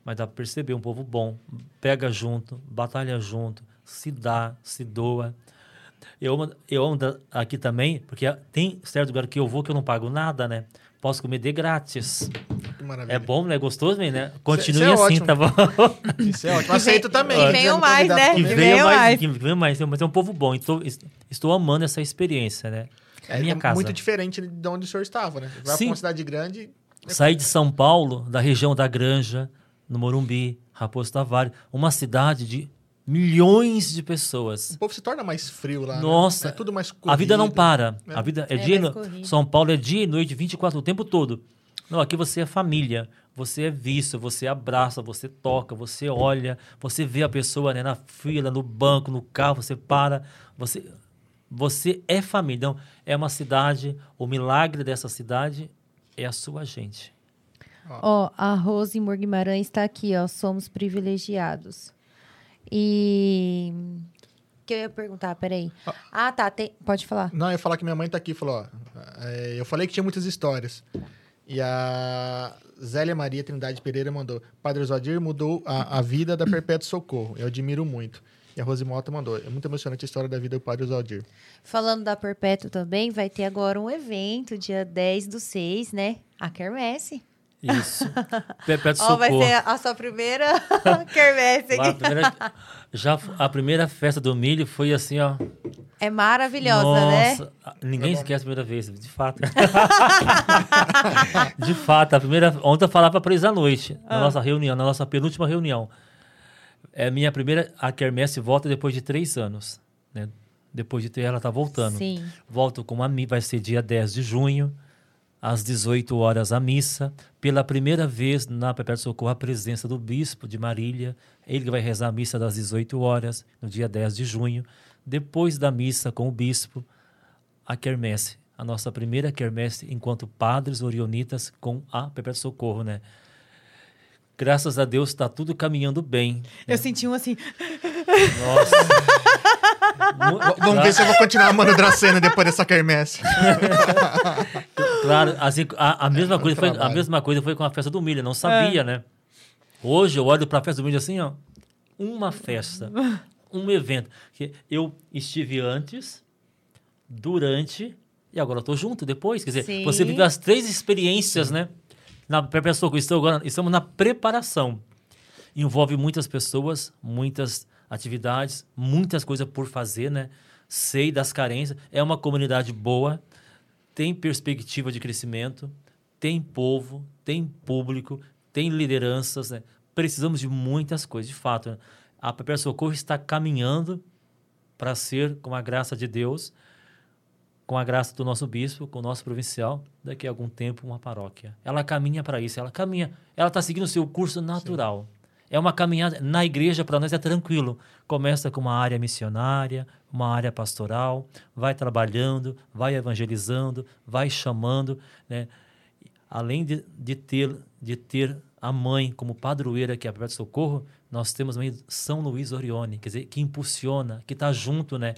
Mas dá para perceber um povo bom. Pega junto, batalha junto, se dá, se doa. Eu amo, eu amo aqui também, porque tem certo lugar que eu vou que eu não pago nada, né? Posso comer de grátis. É bom, né? Gostoso, né? Continue isso é, isso é assim, ótimo. tá bom? Isso é ótimo. Aceito também. Que venham mais, né? Que venham mais. Que venham mais. Mas é um povo bom. Estou, estou amando essa experiência, né? É, minha é casa. muito diferente de onde o senhor estava, né? Vai para uma cidade grande... Saí de São Paulo, da região da Granja, no Morumbi, Raposo Tavares. Uma cidade de milhões de pessoas. O povo se torna mais frio lá. Né? Nossa, né? é tudo mais corrido. A vida não para. É. A vida é, é dia. No... São Paulo é dia e noite, 24 o tempo todo. Não, aqui você é família, você é visto, você abraça, você toca, você olha, você vê a pessoa né, na fila, no banco, no carro, você para, você você é família. Então, é uma cidade, o milagre dessa cidade é a sua gente. Ó, oh, a Rose Guimarães está aqui, ó, somos privilegiados. E que eu ia perguntar, peraí. Ah, ah tá, tem... pode falar. Não, eu ia falar que minha mãe tá aqui, falou, ó, é, eu falei que tinha muitas histórias. E a Zélia Maria Trindade Pereira mandou, Padre Oswadir mudou a, a vida da Perpétuo Socorro, eu admiro muito. E a Rosimota mandou, é muito emocionante a história da vida do Padre Oswadir. Falando da Perpétuo também, vai ter agora um evento, dia 10 do 6, né? A Quermesse. Isso. Perpétuo Socorro. vai ser a sua primeira quermesse aqui. A primeira, já a primeira festa do milho foi assim, ó. É maravilhosa, né? Nossa, né? Ninguém é esquece a primeira vez, de fato. de fato, a primeira. Ontem eu falava para eles à noite, na ah. nossa reunião, na nossa penúltima reunião. É minha primeira. A Quermesse volta depois de três anos. Né? Depois de ter, ela tá voltando. Sim. Volto com a vai ser dia 10 de junho às 18 horas a missa. Pela primeira vez na Perpétuo Socorro, a presença do bispo de Marília. Ele vai rezar a missa das 18 horas, no dia 10 de junho. Depois da missa com o bispo, a quermesse. A nossa primeira quermesse enquanto padres orionitas com a Perpétuo Socorro, né? Graças a Deus está tudo caminhando bem. Eu né? senti um assim. Nossa. Vamos ver se eu vou continuar amando Dracena depois dessa quermesse. claro, assim, a, a mesma é, coisa foi, a mesma coisa foi com a festa do milho, não sabia, é. né? Hoje eu olho para a festa do milho assim, ó, uma festa, um evento que eu estive antes, durante e agora eu tô junto depois, quer dizer, Sim. você vive as três experiências, Sim. né? Na que estou agora, estamos na preparação. Envolve muitas pessoas, muitas atividades, muitas coisas por fazer, né? Sei das carências. É uma comunidade boa, tem perspectiva de crescimento, tem povo, tem público, tem lideranças, né? Precisamos de muitas coisas, de fato. Né? A Papel Socorro está caminhando para ser, com a graça de Deus, com a graça do nosso bispo, com o nosso provincial, daqui a algum tempo uma paróquia. Ela caminha para isso, ela caminha, ela está seguindo o seu curso natural. Sim. É uma caminhada. Na igreja, para nós, é tranquilo. Começa com uma área missionária, uma área pastoral, vai trabalhando, vai evangelizando, vai chamando. Né? Além de, de, ter, de ter a mãe como padroeira, que é a Perpétua Socorro, nós temos também São Luís Orione, quer dizer, que impulsiona, que está junto, né?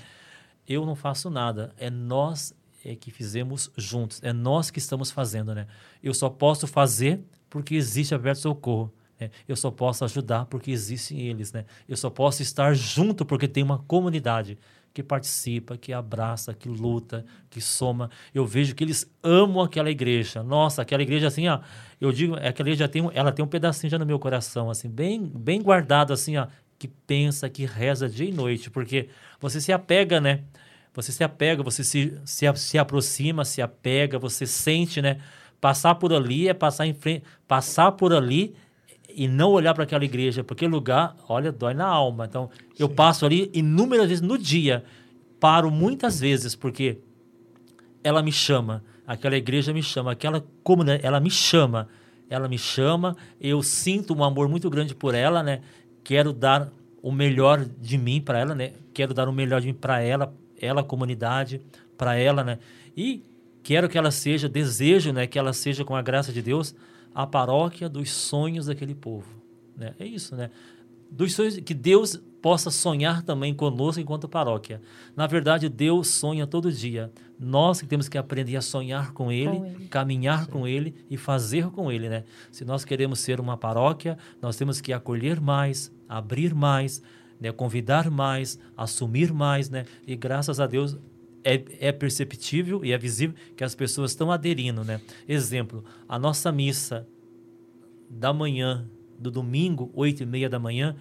Eu não faço nada, é nós é que fizemos juntos, é nós que estamos fazendo, né? Eu só posso fazer porque existe a Perpétua Socorro. É, eu só posso ajudar porque existem eles, né? Eu só posso estar junto porque tem uma comunidade que participa, que abraça, que luta, que soma. Eu vejo que eles amam aquela igreja. Nossa, aquela igreja assim, ó, eu digo, aquela igreja tem, ela tem um pedacinho já no meu coração, assim, bem, bem guardado, assim, ó, que pensa, que reza dia e noite, porque você se apega, né? Você se apega, você se, se, se aproxima, se apega, você sente, né? Passar por ali é passar em frente, passar por ali e não olhar para aquela igreja, porque lugar, olha, dói na alma. Então, eu passo ali inúmeras vezes no dia, paro muitas vezes, porque ela me chama, aquela igreja me chama, aquela comunidade, ela me chama, ela me chama, eu sinto um amor muito grande por ela, né? Quero dar o melhor de mim para ela, né? Quero dar o melhor de mim para ela, ela comunidade, para ela, né? E quero que ela seja, desejo, né, que ela seja com a graça de Deus a paróquia dos sonhos daquele povo, né? É isso, né? Dos sonhos que Deus possa sonhar também conosco enquanto paróquia. Na verdade, Deus sonha todo dia. Nós que temos que aprender a sonhar com Ele, Com ele. caminhar com Ele e fazer com Ele, né? Se nós queremos ser uma paróquia, nós temos que acolher mais, abrir mais, né? convidar mais, assumir mais, né? E graças a Deus é, é perceptível e é visível que as pessoas estão aderindo, né? Exemplo, a nossa missa da manhã, do domingo, oito e meia da manhã,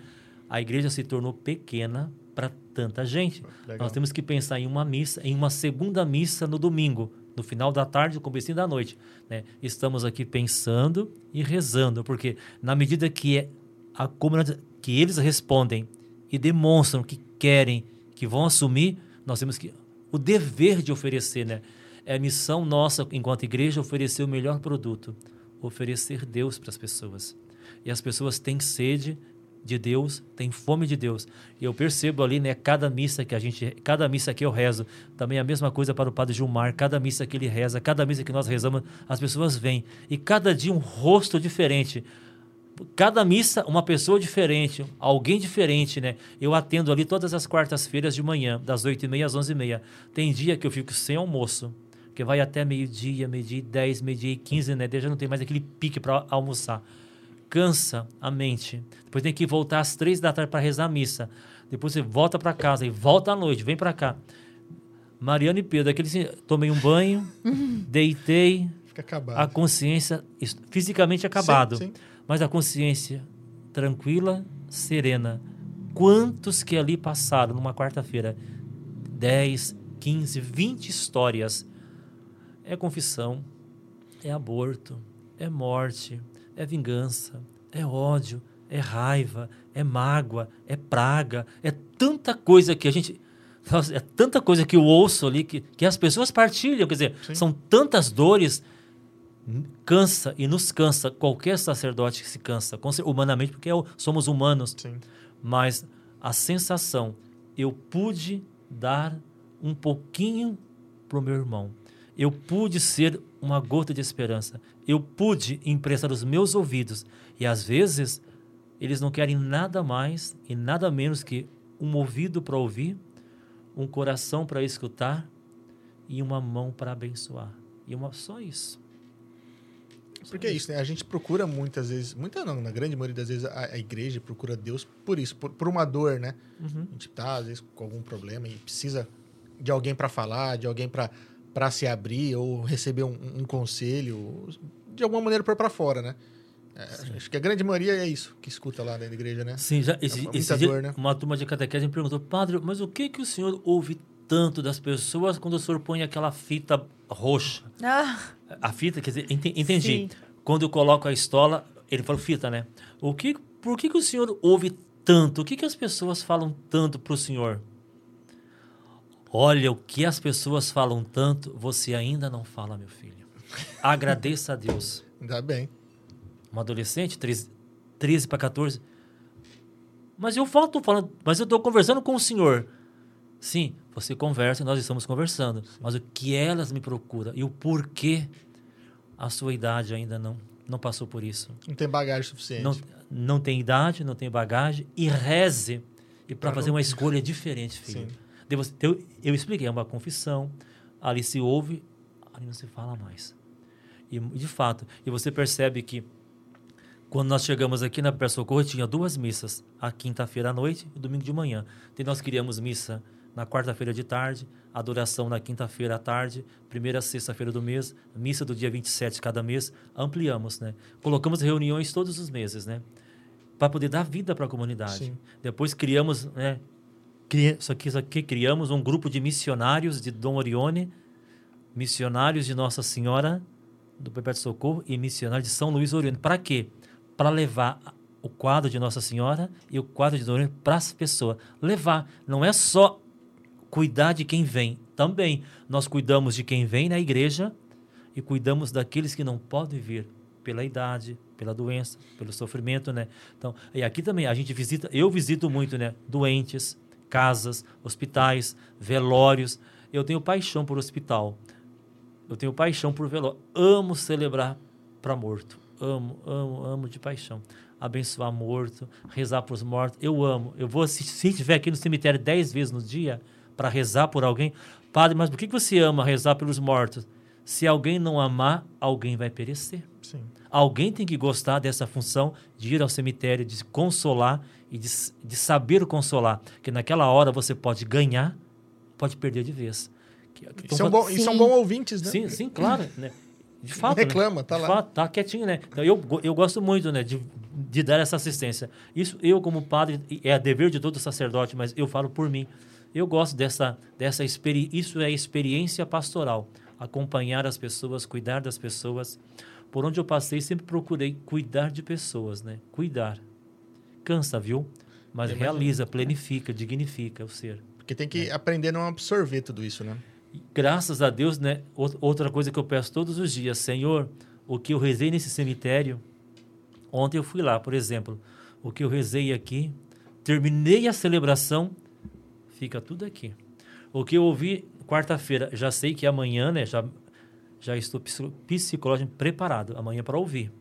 a igreja se tornou pequena para tanta gente. Legal. Nós temos que pensar em uma missa, em uma segunda missa no domingo, no final da tarde, no começo da noite. Né? Estamos aqui pensando e rezando, porque na medida que é a comunidade, que eles respondem e demonstram que querem, que vão assumir, nós temos que o dever de oferecer, né? É a missão nossa enquanto igreja oferecer o melhor produto, oferecer Deus para as pessoas. E as pessoas têm sede de Deus, têm fome de Deus. E eu percebo ali, né, cada missa que a gente, cada missa que eu rezo, também é a mesma coisa para o Padre Gilmar, cada missa que ele reza, cada missa que nós rezamos, as pessoas vêm. E cada dia um rosto diferente. Cada missa, uma pessoa diferente, alguém diferente, né? Eu atendo ali todas as quartas-feiras de manhã, das 8h30 às 11h30. Tem dia que eu fico sem almoço, que vai até meio-dia, meio-dia e 10, meio-dia e 15, né? Já não tem mais aquele pique para almoçar. Cansa a mente. Depois tem que voltar às três da tarde para rezar a missa. Depois você volta para casa e volta à noite, vem para cá. Mariana e Pedro, aquele assim, tomei um banho, deitei, Fica acabado. a consciência is- fisicamente acabado, Sim, sim. mas a consciência tranquila, serena. Quantos que ali passaram numa quarta-feira? 10, 15, 20 histórias. É confissão, é aborto, é morte, é vingança, é ódio, é raiva, é mágoa, é praga, é tanta coisa que a gente. É tanta coisa que eu ouço ali que, que as pessoas partilham. Quer dizer, Sim. são tantas dores cansa e nos cansa qualquer sacerdote que se cansa humanamente porque é o- somos humanos Sim. mas a sensação eu pude dar um pouquinho pro meu irmão eu pude ser uma gota de esperança eu pude emprestar os meus ouvidos e às vezes eles não querem nada mais e nada menos que um ouvido para ouvir um coração para escutar e uma mão para abençoar e uma só isso Porque é isso, né? A gente procura muitas vezes, muita não, na grande maioria das vezes a, a igreja procura Deus por isso, por, por uma dor, né? Uhum. A gente tá, às vezes, com algum problema e precisa de alguém para falar, de alguém para para se abrir ou receber um, um conselho, de alguma maneira pôr para fora, né? É, acho que a grande maioria é isso que escuta lá dentro da igreja, né? Sim, já, esse, muita esse dia, dor, né? uma turma de catequese me perguntou, padre, mas o que que o senhor ouve tanto das pessoas quando o senhor põe aquela fita roxa? Ah, A fita, quer dizer, ente- entendi. Sim. Quando eu coloco a estola, ele falou fita, né? O que, por que que o senhor ouve tanto? O que que as pessoas falam tanto para o senhor? Olha, o que as pessoas falam tanto, você ainda não fala, meu filho. Agradeça a Deus Ainda bem. um adolescente, 13, 13 para 14. Mas eu falo, tô falando, mas eu estou conversando com o senhor. Sim, você conversa, nós estamos conversando. Mas o que elas me procuram e o porquê a sua idade ainda não não passou por isso. Não tem bagagem suficiente. Não, não tem idade, não tem bagagem e reze e para fazer uma escolha diferente, filho. Sim. Você- Eu, eu expliquei, é uma confissão, ali se ouve, ali não se fala mais. E de fato, e você percebe que quando nós chegamos aqui na Perto Socorro, tinha duas missas, a quinta-feira à noite e domingo de manhã. Então nós criamos missa na quarta-feira de tarde, adoração na quinta-feira à tarde, primeira sexta-feira do mês, missa do dia 27 cada mês, ampliamos, né? Colocamos reuniões todos os meses, né? Para poder dar vida para a comunidade. Sim. Depois criamos, né? Isso aqui, isso aqui, criamos um grupo de missionários de Dom Orione, missionários de Nossa Senhora do Perpétuo Socorro e missionários de São Luís Orione. Para quê? Para levar o quadro de Nossa Senhora e o quadro de Dona para as pessoas. Levar. Não é só cuidar de quem vem. Também nós cuidamos de quem vem na igreja e cuidamos daqueles que não podem vir pela idade, pela doença, pelo sofrimento, né? Então, e aqui também a gente visita, eu visito muito, né? Doentes, casas, hospitais, velórios. Eu tenho paixão por hospital. Eu tenho paixão por velório. Amo celebrar para morto. Amo, amo, amo de paixão. Abençoar morto, rezar para os mortos. Eu amo. Eu vou, se, se estiver aqui no cemitério dez vezes no dia para rezar por alguém, padre, mas por que você ama rezar pelos mortos? Se alguém não amar, alguém vai perecer. Sim. Alguém tem que gostar dessa função de ir ao cemitério, de consolar e de, de saber consolar. Que naquela hora você pode ganhar, pode perder de vez. Que- que tão são, fa- bom, e são bons ouvintes, né? Sim, sim, claro. Né? De fato. reclama, né? tá De lá. fato, tá quietinho, né? Então eu, eu gosto muito, né, de, de dar essa assistência. Isso eu como padre é dever de todo sacerdote, mas eu falo por mim. Eu gosto dessa dessa experiência, isso é experiência pastoral, acompanhar as pessoas, cuidar das pessoas. Por onde eu passei, sempre procurei cuidar de pessoas, né? Cuidar. Cansa, viu? Mas realiza, planifica, dignifica o ser. Porque tem que aprender a não absorver tudo isso, né? Graças a Deus, né? Out- Outra coisa que eu peço todos os dias, Senhor, o que eu rezei nesse cemitério, ontem eu fui lá, por exemplo, o que eu rezei aqui, terminei a celebração, fica tudo aqui. O que eu ouvi quarta-feira, já sei que amanhã, né? Já, já estou psico- psicologicamente preparado amanhã para ouvir.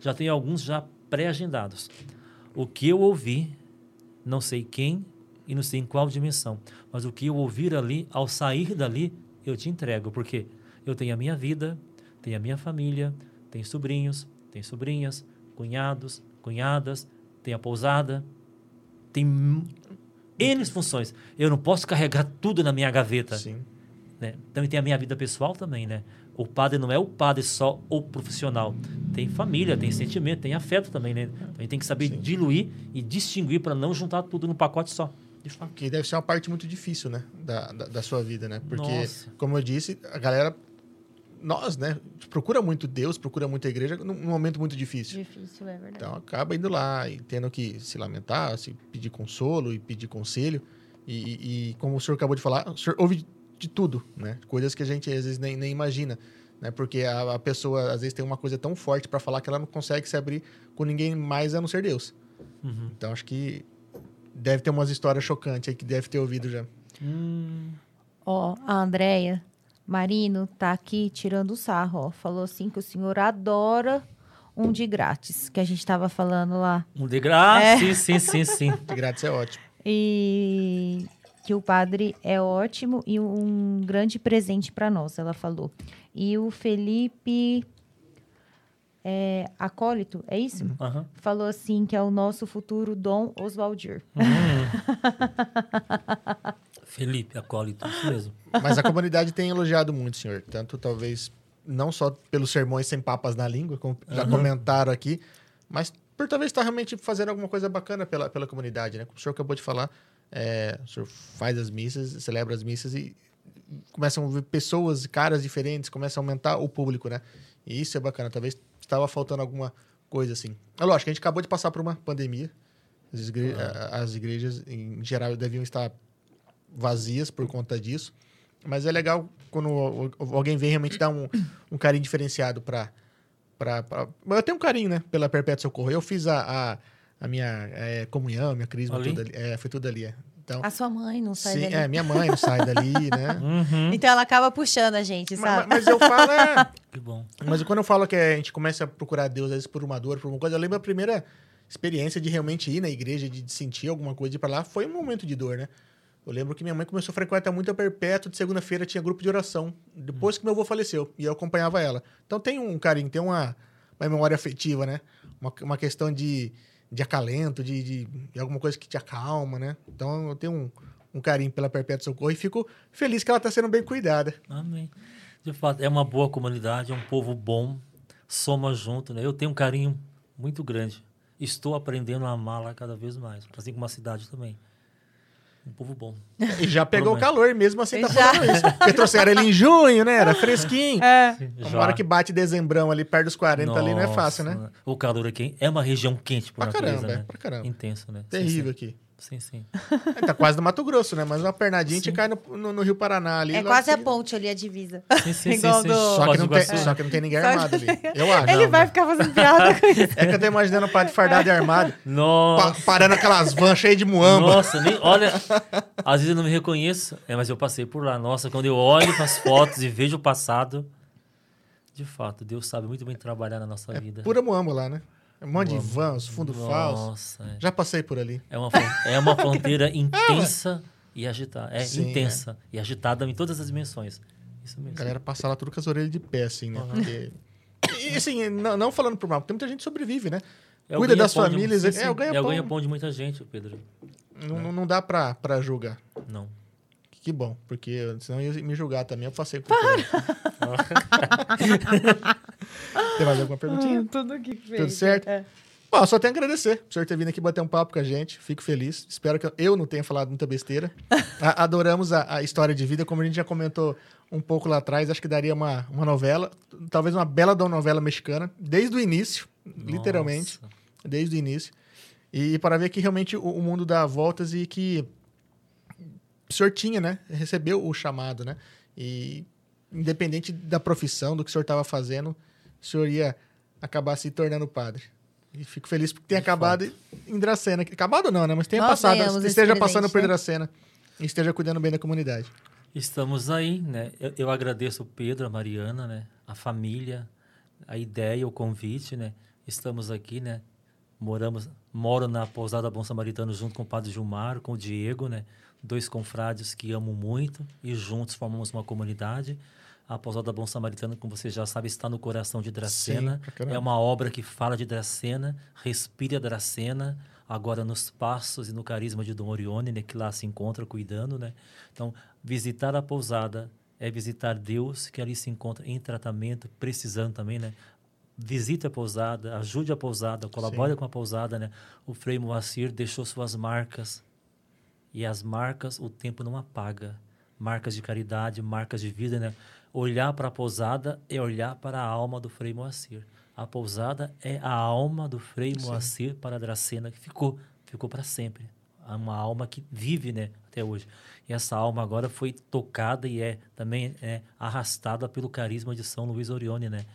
Já tenho alguns já pré-agendados. O que eu ouvi, não sei quem e não sei em qual dimensão, mas o que eu ouvir ali, ao sair dali, eu te entrego, porque eu tenho a minha vida, tenho a minha família, tenho sobrinhos, tenho sobrinhas, cunhados, cunhadas, tenho a pousada, tem N funções. Eu não posso carregar tudo na minha gaveta Sim. né? Então tem a minha vida pessoal também, né? O padre não é o padre só o profissional. Tem família, tem sentimento, tem afeto também, né? Então a gente tem que saber Sim. diluir e distinguir para não juntar tudo num pacote só. De fato. Que deve ser uma parte muito difícil, né? Da, da, da sua vida, né? Porque, Nossa. como eu disse, a galera. Nós, né? Procura muito Deus, procura muito a igreja num num momento muito difícil. Difícil, é verdade. Então acaba indo lá e tendo que se lamentar, se pedir consolo e pedir conselho. E, e- e como o senhor acabou de falar, o senhor ouve de tudo, né? Coisas que a gente às vezes nem, nem imagina, né? Porque a, a pessoa às vezes tem uma coisa tão forte para falar que ela não consegue se abrir com ninguém mais a não ser Deus. Uhum. Então acho que deve ter umas histórias chocantes aí que deve ter ouvido já. Hum, Ó, a Andréia Marino tá aqui tirando sarro, ó. Falou assim que o senhor adora um de grátis, que a gente tava falando lá. um de graça, É. sim, sim, sim, sim. De grátis é ótimo. E que o padre é ótimo e um grande presente para nós, ela falou. E o Felipe é, Acólito, é isso? Aham. Falou assim que é o nosso futuro Dom Oswaldir. Felipe, acólito, isso mesmo. Mas a comunidade tem elogiado muito, senhor. Tanto talvez não só pelos sermões sem papas na língua, como já comentaram aqui, mas por talvez estar realmente fazendo alguma coisa bacana pela, pela comunidade, né? Como o senhor acabou de falar, é, o senhor faz as missas, celebra as missas e começam a ver pessoas, caras diferentes, começa a aumentar o público, né? E isso é bacana. Talvez estava faltando alguma coisa assim. É lógico, a gente acabou de passar por uma pandemia. As, igre- as igrejas, em geral, deviam estar vazias por conta disso. Mas é legal quando alguém vem realmente dar um, um carinho diferenciado para para eu tenho um carinho né pela Perpétua Socorro eu fiz a, a, a minha é, comunhão minha crisma Ali? tudo ali é, foi tudo ali é. então A sua mãe não sai sim, dali. é minha mãe não sai dali né Uhum. Então ela acaba puxando a gente, mas, sabe? mas eu falo é, Que bom. mas quando eu falo que a gente começa a procurar Deus às vezes por uma dor por alguma coisa eu lembro a primeira experiência de realmente ir na igreja de sentir alguma coisa de ir para lá foi um momento de dor né eu lembro que minha mãe começou a frequentar muito a Perpétua, de segunda-feira tinha grupo de oração, depois que meu avô faleceu, e eu acompanhava ela. Então tem um carinho, tem uma, uma memória afetiva, né? Uma, uma questão de, de acalento, de, de, de alguma coisa que te acalma, né? Então eu tenho um, um carinho pela Perpétua Socorro e fico feliz que ela está sendo bem cuidada. Amém. De fato, é uma boa comunidade, é um povo bom, soma junto, né? Eu tenho um carinho muito grande. Estou aprendendo a amá-la cada vez mais, assim como a cidade também. Um povo bom. E já pegou o calor, mesmo assim tá falando isso. Porque trouxeram ele em junho, né? Era fresquinho. É. Uma hora que bate dezembrão ali, perto dos 40 ali, não é fácil, né? Nossa, O calor aqui é uma região quente por Pra natureza, caramba, é, né? pra caramba. Intenso, né? Sim, Terrível aqui. Sim, sim. É, tá quase no Mato Grosso, né? Mas uma pernadinha a gente cai no, no- no Rio Paraná ali. É quase em a ponte ali, a divisa. Sim, sim, sim, Igual sim. do- Só que, não tem, Iguaçu. só que não tem ninguém Só- armado ali. Eu acho. Ele Não, vai não. ficar fazendo piada com isso. É que eu tô imaginando o padre fardado e armado, pa- Nossa. parando aquelas vans cheias de muamba. Nossa, nem, olha, às vezes eu não me reconheço, é, mas eu passei por lá. Nossa, quando eu olho para as fotos e vejo o passado, de fato, Deus sabe muito bem trabalhar na nossa É vida. pura muamba lá, né? Um monte de vans, fundo falso. Nossa, é. Já passei por ali. É uma, é uma fronteira intensa e agitada. É Sim, intensa e agitada em todas as dimensões. Isso A mesmo. galera passa lá tudo com as orelhas de pé, assim, né? Uhum. Porque... E assim, não, não falando por mal, porque muita gente sobrevive, né? É Cuida das ganha-pão de- famílias, sim, é o ganha-pão. É o ganha-pão de muita gente, Pedro. Não, não- não dá pra, pra julgar. Não. Que bom, porque senão ia me julgar também. Eu passei por aquilo. Tem mais alguma perguntinha? Hum, Tudo que fez. Tudo certo? É. Bom, só tenho a agradecer por senhor ter vindo aqui bater um papo com a gente. Fico feliz. Espero que eu- não tenha falado muita besteira. A- adoramos a, a história de vida, como a gente já comentou um pouco lá atrás. Acho que daria uma, uma novela, talvez uma bela da novela mexicana, desde o início, literalmente, Nossa. desde o início. E, para ver que realmente o, o mundo dá voltas e que o senhor tinha, né? Recebeu o chamado, né? E independente da profissão, do que o senhor estava fazendo, o senhor ia acabar se tornando padre. E fico feliz porque tenha De acabado em Dracena. Acabado não, né? Mas tenha Nós passado, ganhamos esse esteja presente, passando por né? Dracena e esteja cuidando bem da comunidade. Estamos aí, né? Eu, eu agradeço o Pedro, a Mariana, né? A família, a ideia, o convite, né? Estamos aqui, né? Moramos, moro na pousada Bom Samaritano junto com o Padre Gilmar, com o Diego, né? Dois confrades que amo muito e juntos formamos uma comunidade. A pousada Bom Samaritano, como você já sabe, está no coração de Dracena. Sim, é uma obra que fala de Dracena, respira Dracena, agora nos passos e no carisma de Dom Orione, né, que lá se encontra cuidando, né? Então, visitar a pousada é visitar Deus, que ali se encontra em tratamento, precisando também, né? Visite a pousada, ajude a pousada, colabore com a pousada, né? O Frei Moacir deixou suas marcas e as marcas o tempo não apaga. Marcas de caridade, marcas de vida, né? Olhar para a pousada é olhar para a alma do Frei Moacir. A pousada é a alma do Frei Moacir para a Dracena, que ficou, ficou para sempre. É Uma alma que vive, né, até hoje. E essa alma agora foi tocada e é também é, arrastada pelo carisma de São Luís Orione, né?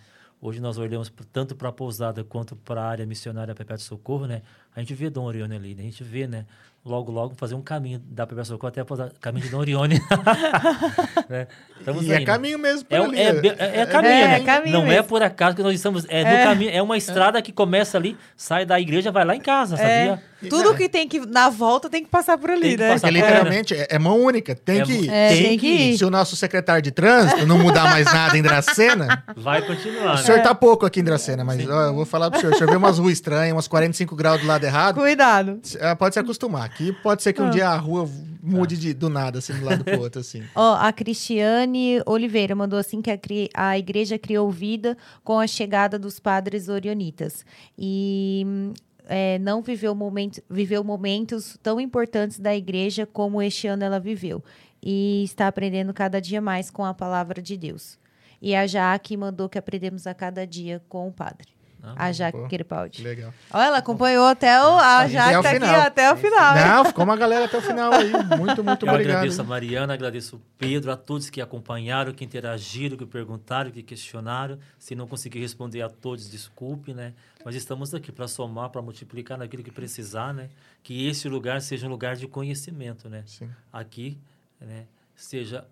Hoje nós olhamos tanto para a pousada quanto para a área missionária Perpétuo Socorro, né? A gente vê Dom Orione ali, né? A gente vê, né? Logo, logo fazer um caminho da Perpétuo Socorro até pousada, caminho de Dom Orione. né? Estamos e aí, é caminho mesmo É, ali. é, é, é caminho, É, né? é caminho Não é mesmo. por acaso que nós estamos. É, no É. caminho, é uma estrada que começa ali, sai da igreja, vai lá em casa, sabia? Tudo que tem que na volta tem que passar por ali, Tem que né? passar Porque por literalmente é, é mão única. Tem É que ir. É, tem que ir. Se o nosso secretário de trânsito não mudar mais nada em Dracena, Vai continuar, o né? senhor tá pouco aqui em Dracena, mas ó, eu vou falar pro senhor. O senhor vê umas ruas estranhas, umas 45 graus do lado errado, Cuidado. ah, pode se acostumar. Aqui pode ser que um Ah. dia a rua mude de- do nada, assim, do lado pro outro, assim. Ó, a Cristiane Oliveira mandou assim que a, cri- a igreja criou vida com a chegada dos padres orionitas. E hum, é, não viveu, momento, viveu momentos tão importantes da igreja como este ano ela viveu. E está aprendendo cada dia mais com a palavra de Deus. E a Jaque mandou que aprendemos a cada dia com o padre. Ah, a Jaque pô. Crepaldi. Legal. Olha, ela acompanhou até o. A Até Jaque o tá aqui final. até o final. Não, ficou uma galera até o final aí. Muito, muito Eu obrigado. agradeço a Mariana, agradeço o Pedro, a todos que acompanharam, que interagiram, que perguntaram, que questionaram. Se não consegui responder a todos, desculpe, né? Mas estamos aqui para somar, para multiplicar naquilo que precisar, né? Que esse lugar seja um lugar de conhecimento, né? Sim. Aqui, né? Seja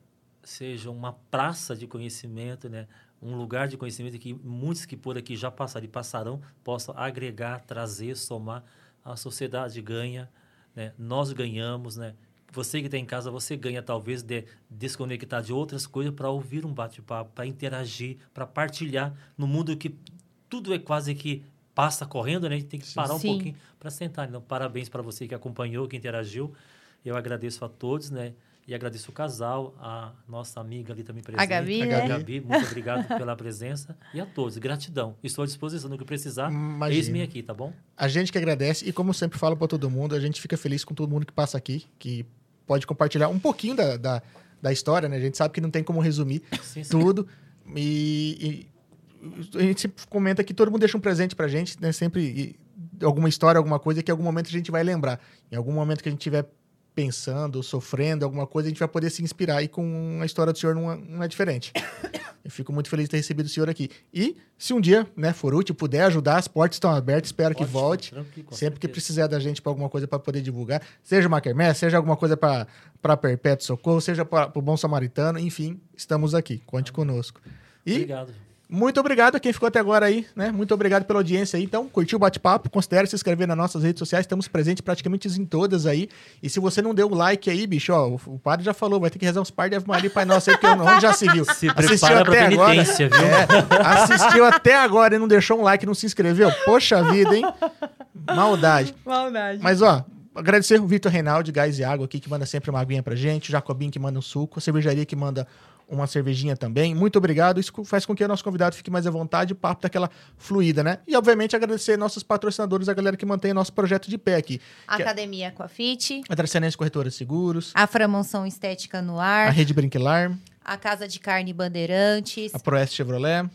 seja uma praça de conhecimento, né? Um lugar de conhecimento que muitos que por aqui já passaram e passarão possam agregar, trazer, somar. A sociedade ganha, né? Nós ganhamos, né? Você que está em casa, você ganha talvez de desconectar de outras coisas para ouvir um bate-papo, para interagir, para partilhar no mundo que tudo é quase que passa correndo, né? A gente tem que parar um Sim. pouquinho para sentar. Então, parabéns para você que acompanhou, que interagiu. Eu agradeço a todos, né? E agradeço o casal, a nossa amiga ali também presente. Gabi, A né? Gabi. Gabi, muito obrigado pela presença. E a todos, gratidão. Estou à disposição no que precisar. Eis-me aqui, tá bom? A gente que agradece, e como eu sempre falo para todo mundo, a gente fica feliz com todo mundo que passa aqui, que pode compartilhar um pouquinho da, da, da história, né? A gente sabe que não tem como resumir Sim, sim. tudo. E, e a gente sempre comenta que todo mundo deixa um presente pra gente, né? Sempre e, alguma história, alguma coisa que em algum momento a gente vai lembrar. Em algum momento que a gente estiver pensando, sofrendo, alguma coisa, a gente vai poder se inspirar. E com a história do senhor não é, não é diferente. Eu fico muito feliz de ter recebido o senhor aqui. E se um dia, né, for útil, puder ajudar, as portas estão abertas, espero que volte. Sempre que certeza. precisar da gente para alguma coisa para poder divulgar, seja uma quermesse, seja alguma coisa para Perpétuo Socorro, seja para o Bom Samaritano, enfim, estamos aqui. Conte conosco. E Obrigado. Muito obrigado a quem ficou até agora aí, né? Muito obrigado pela audiência aí. Então, curtiu o bate-papo? Considere se inscrever nas nossas redes sociais. Estamos presentes praticamente em todas aí. E se você não deu o like aí, bicho, ó, o o padre já falou, vai ter que rezar uns par de Ave Maria Pai Nosso aí, porque onde já seguiu. Se prepara pra penitência, viu? É, assistiu até agora e não deixou um like, não se inscreveu. Poxa vida, hein? Maldade. Maldade. Mas, ó, agradecer o Vitor Reinaldi, Gás e Água aqui, que manda sempre uma aguinha pra gente. O Jacobinho, que manda um suco. A cervejaria, que manda uma cervejinha também. Muito obrigado. Isso faz com que o nosso convidado fique mais à vontade o papo daquela fluida, né? E, obviamente, agradecer nossos patrocinadores, a galera que mantém o nosso projeto de pé aqui. É Academia Aquafit, a Tracenense Corretora de Seguros, a Framonção Estética no a Ar, Rede Brinquilar, a Casa de Carne Bandeirantes, a Proeste Chevrolet,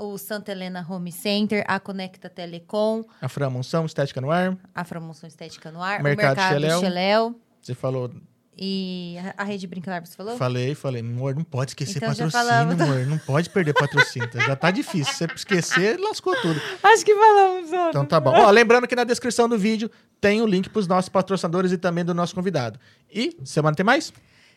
o Santa Helena Home Center, a Conecta Telecom, a Fran Monção, Estética no Ar. a Framonção Estética no Ar, Mercado o Mercado Xeléu. Xeléu Você falou, e a- a Rede Brinquilar, você falou? falei, falei, amor, não pode esquecer Então patrocínio, amor. Não pode perder patrocínio. Já tá difícil. Se você esquecer, lascou tudo. Acho que falamos, ó. Então tá bom. Ó, lembrando que na descrição do vídeo tem o link pros nossos patrocinadores e também do nosso convidado. E semana tem mais?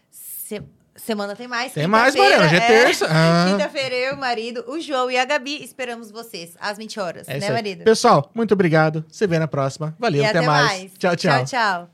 Se- Semana tem mais. Tem mais, Quinta-feira, Mariana. Já é terça. Ah. Quinta-feira, eu, o marido, o João e a Gabi esperamos vocês às 20 horas, É né, marido? Pessoal, muito obrigado. Se vê na próxima. Valeu, E até, mais. Tchau, tchau. Tchau, tchau.